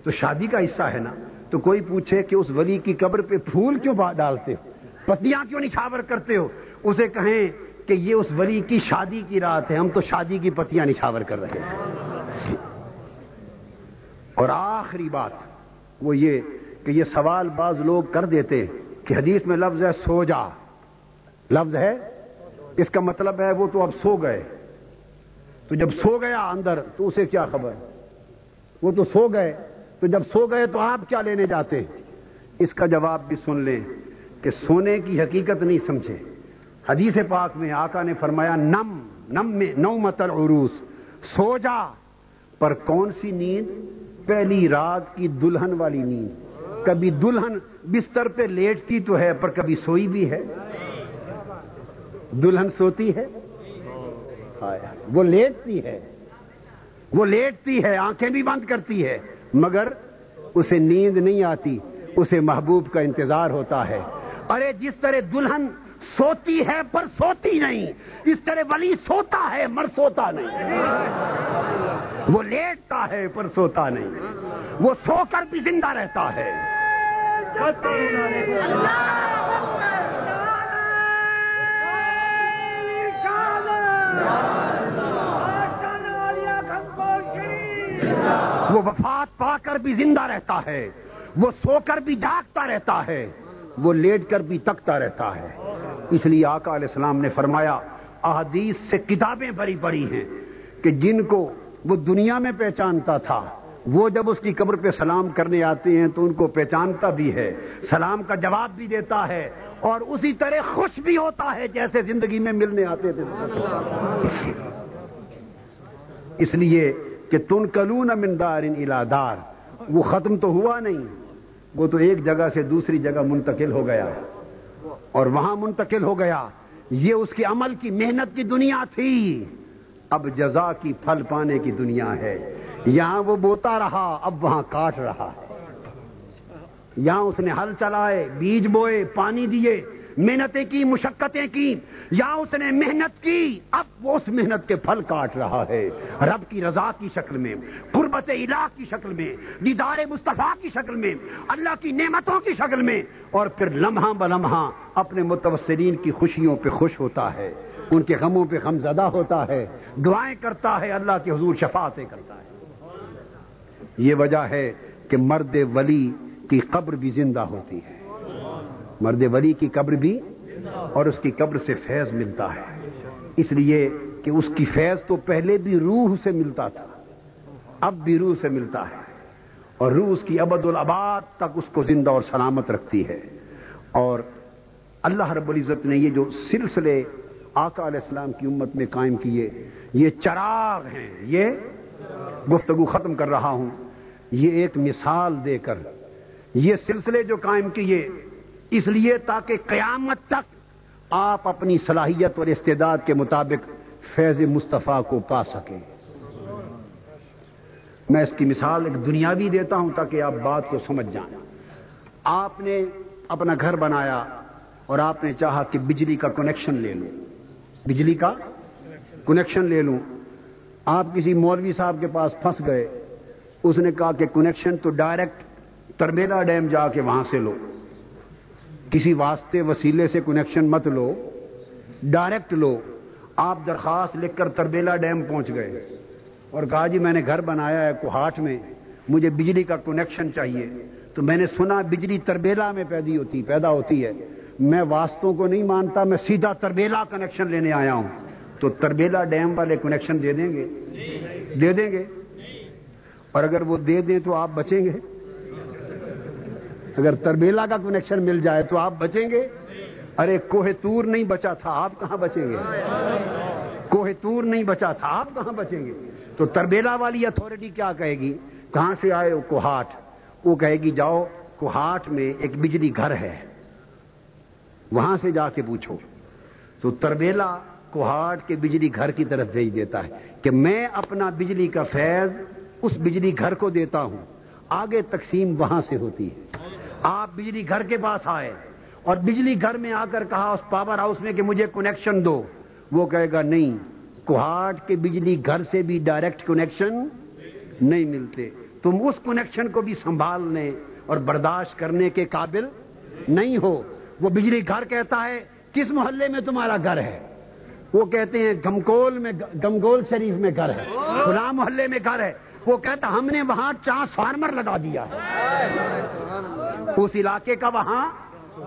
تو شادی کا حصہ ہے نا۔ تو کوئی پوچھے کہ اس ولی کی قبر پہ پھول کیوں ڈالتے ہو؟ پتیاں کیوں نشاور کرتے ہو؟ اسے کہیں کہ یہ اس ولی کی شادی کی رات ہے، ہم تو شادی کی پتیاں نشاور کر رہے ہیں۔ اور آخری بات، وہ یہ کہ یہ سوال بعض لوگ کر دیتے کہ حدیث میں لفظ ہے سو جا۔ لفظ ہے؟ اس کا مطلب ہے وہ تو اب سو گئے۔ تو جب سو گیا اندر، تو اسے کیا خبر؟ وہ تو سو گئے۔ تو جب سو گئے تو آپ کیا لینے جاتے اس کا جواب بھی سن لیں کہ سونے کی حقیقت نہیں سمجھے۔ حدیث پاک میں آقا نے فرمایا، نم نم میں نو متر عروس سو جا پر کون سی نیند؟ پہلی رات کی دلہن والی نیند۔ کبھی دلہن بستر پہ لیٹتی تو ہے، پر کبھی سوئی بھی ہے۔ دلہن سوتی ہے؟ وہ لیٹتی ہے۔ وہ لیٹتی ہے، آنکھیں بھی بند کرتی ہے۔ مگر اسے نیند نہیں آتی، اسے محبوب کا انتظار ہوتا ہے۔ ارے، جس طرح دلہن سوتی ہے پر سوتی نہیں۔ اس طرح ولی سوتا ہے مر سوتا نہیں۔ وہ لیٹتا ہے پر سوتا نہیں۔ وہ سو کر بھی زندہ رہتا ہے۔ وہ وفات پا کر بھی زندہ رہتا ہے۔ وہ سو کر بھی جاگتا رہتا ہے۔ وہ لیٹ کر بھی تکتا رہتا ہے۔ اس لیے آقا علیہ السلام نے فرمایا، احادیث سے کتابیں بھری پڑی ہیں کہ جن کو وہ دنیا میں پہچانتا تھا، وہ جب اس کی قبر پہ سلام کرنے آتے ہیں تو ان کو پہچانتا بھی ہے، سلام کا جواب بھی دیتا ہے اور اسی طرح خوش بھی ہوتا ہے جیسے زندگی میں ملنے آتے تھے۔ اس لیے کہ تن کلون امندار ان الادار وہ ختم تو ہوا نہیں، وہ تو ایک جگہ سے دوسری جگہ منتقل ہو گیا۔ ہے اور وہاں منتقل ہو گیا۔ یہ اس کے عمل کی محنت کی دنیا تھی۔ اب جزا کی پھل پانے کی دنیا ہے۔ یہاں وہ بوتا رہا، اب وہاں کاٹ رہا ہے۔ یہاں اس نے ہل چلائے، بیج بوئے، پانی دیے۔ محنتیں کی، مشقتیں کی، یا اس نے محنت کی، اب وہ اس محنت کے پھل کاٹ رہا ہے۔ رب کی رضا کی شکل میں، قربت الہ کی شکل میں، دیدار مصطفیٰ کی شکل میں، اللہ کی نعمتوں کی شکل میں۔ اور پھر لمحہ بلمحہ اپنے متوسرین کی خوشیوں پہ خوش ہوتا ہے۔ ان کے غموں پہ غم زدہ ہوتا ہے۔ دعائیں کرتا ہے، اللہ کے حضور شفاعتیں کرتا ہے۔ یہ وجہ ہے کہ مرد ولی کی قبر بھی زندہ ہوتی ہے۔ مرد ولی کی قبر بھی اور اس کی قبر سے فیض ملتا ہے۔ اس لیے کہ اس کی فیض تو پہلے بھی روح سے ملتا تھا، اب بھی روح سے ملتا ہے۔ اور روح اس کی ابد العباد تک اس کو زندہ اور سلامت رکھتی ہے۔ اور اللہ رب العزت نے یہ جو سلسلے آقا علیہ السلام کی امت میں قائم کیے، یہ چراغ ہیں۔ یہ گفتگو ختم کر رہا ہوں۔ یہ ایک مثال دے کر یہ سلسلے جو قائم کیے اس لیے تاکہ قیامت تک آپ اپنی صلاحیت اور استعداد کے مطابق فیض مصطفیٰ کو پا سکیں۔ میں اس کی مثال ایک دنیاوی دیتا ہوں تاکہ آپ بات کو سمجھ جائیں۔ آپ نے اپنا گھر بنایا اور آپ نے چاہا کہ بجلی کا کنیکشن لے لوں۔ بجلی کا کنیکشن لے لوں۔ آپ کسی مولوی صاحب کے پاس پھنس گئے۔ اس نے کہا کہ کنیکشن تو ڈائریکٹ تربیلا ڈیم جا کے وہاں سے لو۔ کسی واسطے وسیلے سے کنیکشن مت لو. ڈائریکٹ لو. آپ درخواست لکھ کر تربیلا ڈیم پہنچ گئے. اور کہا جی میں نے گھر بنایا ہے کوہاٹ میں. مجھے بجلی کا کنیکشن چاہیے. تو میں نے سنا بجلی تربیلا میں پیدا ہوتی پیدا ہوتی ہے. میں واسطوں کو نہیں مانتا، میں سیدھا تربیلا کنیکشن لینے آیا ہوں. تو تربیلا ڈیم والے کنیکشن دے دیں گے؟ دے دیں گے؟ اور اگر وہ دے دیں تو آپ بچیں گے؟ اگر تربیلا کا کنیکشن مل جائے تو آپ بچیں گے؟ ارے، کوہ تور نہیں بچا تھا، آپ کہاں بچیں گے؟ کوہ تور نہیں بچا تھا، آپ کہاں بچیں گے؟ تو تربیلا والی اتھارٹی کیا کہے گی؟ کہاں سے آئے وہ کوہاٹ؟ وہ کہے گی، جاؤ، کوہاٹ میں ایک بجلی گھر ہے۔ وہاں سے جا کے پوچھو۔ تو تربیلا کوہاٹ کے بجلی گھر کی طرف بھیج دیتا ہے کہ میں اپنا بجلی کا فیض اس بجلی گھر کو دیتا ہوں۔ آگے تقسیم وہاں سے ہوتی ہے۔ آپ بجلی گھر کے پاس آئے اور بجلی گھر میں آ کر کہا اس پاور ہاؤس میں کہ مجھے کنیکشن دو۔ وہ کہے گا نہیں، کوہاٹ کے بجلی گھر سے بھی ڈائریکٹ کنیکشن نہیں ملتے۔ تم اس کنیکشن کو بھی سنبھالنے اور برداشت کرنے کے قابل نہیں ہو۔ وہ بجلی گھر کہتا ہے، کس محلے میں تمہارا گھر ہے؟ وہ کہتے ہیں گمکول میں، گمگول شریف میں گھر ہے۔ خلا محلے میں گھر ہے۔ وہ کہتا، ہم نے وہاں ٹرانسفارمر لگا دیا ہے۔ اس علاقے کا وہاں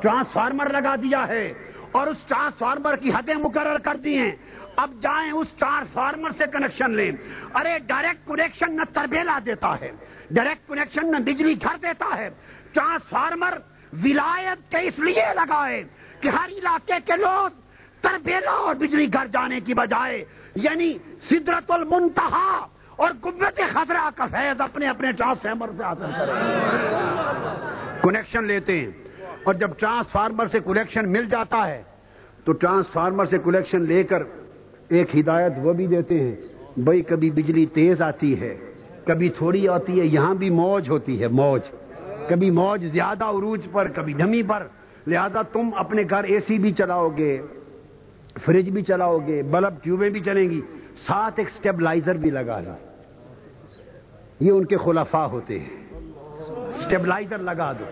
ٹرانسفارمر لگا دیا ہے اور اس ٹرانسفارمر کی حدیں مقرر کر دی ہیں۔ اب جائیں اس ٹرانسفارمر سے کنیکشن لیں۔ ارے، ڈائریکٹ کنیکشن نہ تربیلا دیتا ہے۔ ڈائریکٹ کنیکشن نہ بجلی گھر دیتا ہے۔ ٹرانسفارمر ولایت کے اس لیے لگائے کہ ہر علاقے کے لوگ تربیلا اور بجلی گھر جانے کی بجائے یعنی سدرت المنتہا اور قوت خطرہ کا فیض اپنے اپنے ٹرانسفارمر سے حاصل کریں۔ کنیکشن لیتے ہیں۔ اور جب ٹرانسفارمر سے کنیکشن مل جاتا ہے، تو ٹرانسفارمر سے کنیکشن لے کر ایک ہدایت وہ بھی دیتے ہیں۔ بھائی کبھی بجلی تیز آتی ہے، کبھی تھوڑی آتی ہے، یہاں بھی موج ہوتی ہے، موج۔ کبھی موج زیادہ عروج پر، کبھی نمی پر۔ لہذا تم اپنے گھر اے سی بھی چلاؤ گے فریج بھی چلاؤ گے، بلب ٹیوبیں بھی چلیں گی۔ ساتھ ایک سٹیبلائزر بھی لگا لو۔ یہ ان کے خلفاء ہوتے ہیں۔ سٹیبلائزر لگا دو۔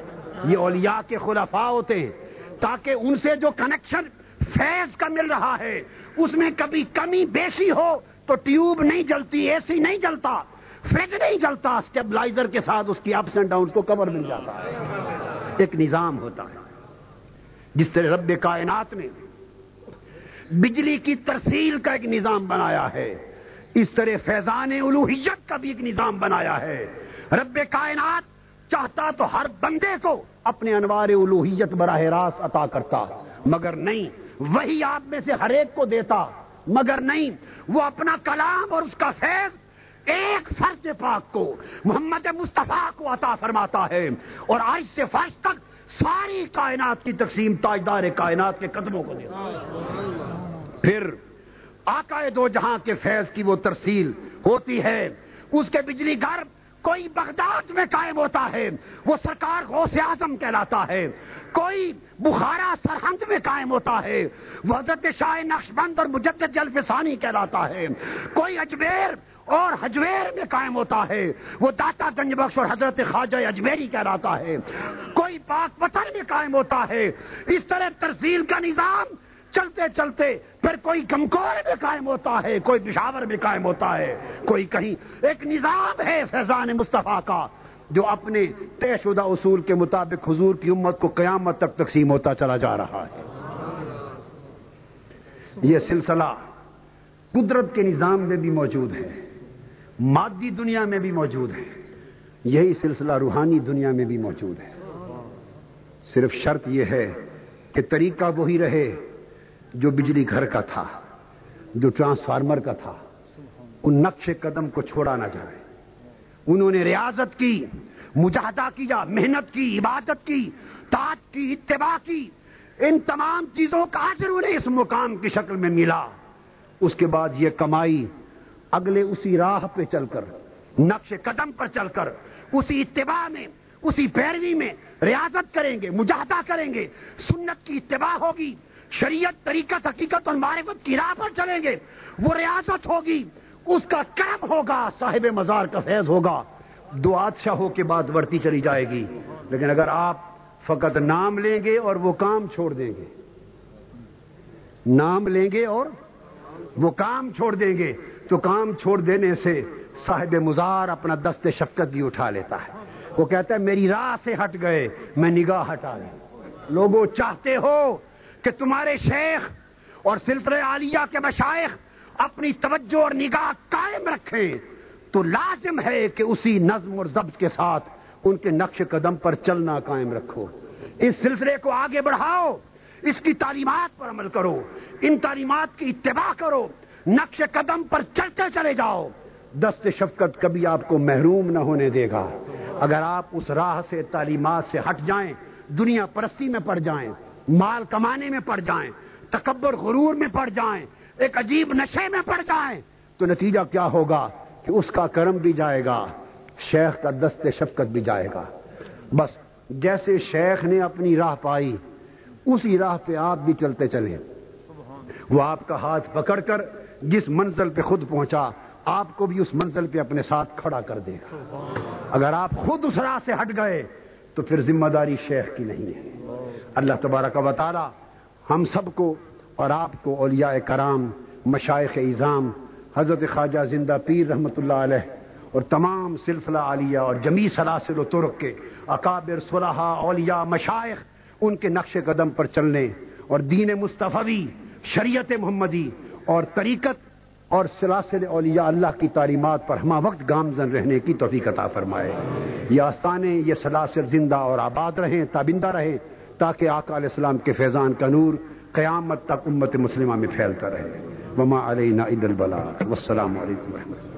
یہ اولیاء کے خلفاء ہوتے ہیں۔ تاکہ ان سے جو کنیکشن فیض کا مل رہا ہے، اس میں کبھی کمی بیشی ہو تو ٹیوب نہیں جلتی اے سی نہیں جلتا فریج نہیں جلتا۔ اسٹیبلائزر کے ساتھ اس کی اپس اینڈ ڈاؤن کو کور مل جاتا ہے۔ ایک نظام ہوتا ہے، جس طرح رب کائنات میں بجلی کی ترسیل کا ایک نظام بنایا ہے، اس طرح فیضان الوحیت کا بھی ایک نظام بنایا ہے۔ رب کائنات چاہتا تو ہر بندے کو اپنے انوار الوحیت براہ راست عطا کرتا، مگر نہیں، وہی آپ میں سے ہر ایک کو دیتا، مگر نہیں، وہ اپنا کلام اور اس کا فیض ایک فرد پاک کو، محمد مصطفیٰ کو عطا فرماتا ہے۔ اور آج سے فرض تک ساری کائنات کی تقسیم تاجدار کائنات کے قدموں کو دیتا۔ پھر آقا دو جہاں کے فیض کی وہ ترسیل ہوتی ہے، اس کے بجلی گھر کوئی بغداد میں قائم ہوتا ہے، وہ سرکار غوث اعظم کہلاتا ہے۔ کوئی بخارا سرحد میں قائم ہوتا ہے، وہ حضرت شاہ نقش بند اور مجدد جلفسانی کہلاتا ہے۔ کوئی اجمیر اور حجویر میں قائم ہوتا ہے، وہ داتا گنج بخش اور حضرت خواجہ اجمیری کہلاتا ہے۔ کوئی پاک پتھر میں قائم ہوتا ہے۔ اس طرح ترسیل کا نظام چلتے چلتے پھر کوئی کمکور میں قائم ہوتا ہے، کوئی پشاور میں قائم ہوتا ہے، کوئی کہیں ایک نظام ہے فیضان مصطفیٰ کا جو اپنے طے شدہ اصول کے مطابق حضور کی امت کو قیامت تک تقسیم ہوتا چلا جا رہا ہے۔ یہ سلسلہ قدرت کے نظام میں بھی موجود ہے، مادی دنیا میں بھی موجود ہے، یہی سلسلہ روحانی دنیا میں بھی موجود ہے۔ صرف شرط یہ ہے کہ طریقہ وہی رہے جو بجلی گھر کا تھا، جو ٹرانسفارمر کا تھا، ان نقش قدم کو چھوڑا نہ جائے۔ انہوں نے ریاضت کی، مجاہدہ کیا، محنت کی، عبادت کی تاج کی، اتباع کی۔ ان تمام چیزوں کا اثر انہیں اس مقام کی شکل میں ملا۔ اس کے بعد یہ کمائی اگلے اسی راہ پہ چل کر، نقش قدم پر چل کر، اسی اتباع میں، اسی پیروی میں ریاضت کریں گے، مجاہدہ کریں گے، سنت کی اتباع ہوگی۔ شریعت طریقت حقیقت اور معرفت کی راہ پر چلیں گے۔ وہ ریاضت ہوگی، اس کا کرم ہوگا، صاحب مزار کا فیض ہوگا۔ دو آدشاہوں کے بعد بڑھتی چلی جائے گی۔ لیکن اگر آپ فقط نام لیں گے اور وہ کام چھوڑ دیں گے۔ نام لیں گے اور وہ کام چھوڑ دیں گے۔ تو کام چھوڑ دینے سے صاحب مزار اپنا دست شفقت بھی اٹھا لیتا ہے۔ وہ کہتا ہے، میری راہ سے ہٹ گئے، میں نگاہ ہٹا لوں لوگوں چاہتے ہو کہ تمہارے شیخ اور سلسلے عالیہ کے مشائخ اپنی توجہ اور نگاہ قائم رکھیں، تو لازم ہے کہ اسی نظم اور ضبط کے ساتھ ان کے نقش قدم پر چلنا قائم رکھو۔ اس سلسلے کو آگے بڑھاؤ، اس کی تعلیمات پر عمل کرو، ان تعلیمات کی اتباع کرو، نقش قدم پر چلتے چلے جاؤ۔ دست شفقت کبھی آپ کو محروم نہ ہونے دے گا۔ اگر آپ اس راہ سے، تعلیمات سے ہٹ جائیں، دنیا پرستی میں پڑ جائیں مال کمانے میں پڑ جائیں، تکبر غرور میں پڑ جائیں، ایک عجیب نشے میں پڑ جائیں، تو نتیجہ کیا ہوگا کہ اس کا کرم بھی جائے گا، شیخ کا دست شفقت بھی جائے گا۔ بس جیسے شیخ نے اپنی راہ پائی، اسی راہ پہ آپ بھی چلتے چلے وہ آپ کا ہاتھ پکڑ کر جس منزل پہ خود پہنچا، آپ کو بھی اس منزل پہ اپنے ساتھ کھڑا کر دے گا۔ اگر آپ خود اس راہ سے ہٹ گئے تو پھر ذمہ داری شیخ کی نہیں ہے۔ اللہ تبارک و تعالی ہم سب کو اور آپ کو اولیاء کرام مشائق اظام حضرت خواجہ زندہ پیر رحمۃ اللہ علیہ اور تمام سلسلہ عالیہ اور جمی سلاسل و ترک کے اکابر صلاحہ اولیاء مشائق ان کے نقش قدم پر چلنے اور دین مصطفی، شریعت محمدی اور طریقت اور سلاسل اولیاء اللہ کی تعلیمات پر ہما وقت گامزن رہنے کی توفیق عطا فرمائے۔ یہ آستانے یہ سلاسل زندہ اور آباد رہیں، تابندہ رہیں، تاکہ آقا علیہ السلام کے فیضان کا نور قیامت تک امت مسلمہ میں پھیلتا رہے۔ وما علینا عید البلا والسلام علیکم ورحمۃ اللہ۔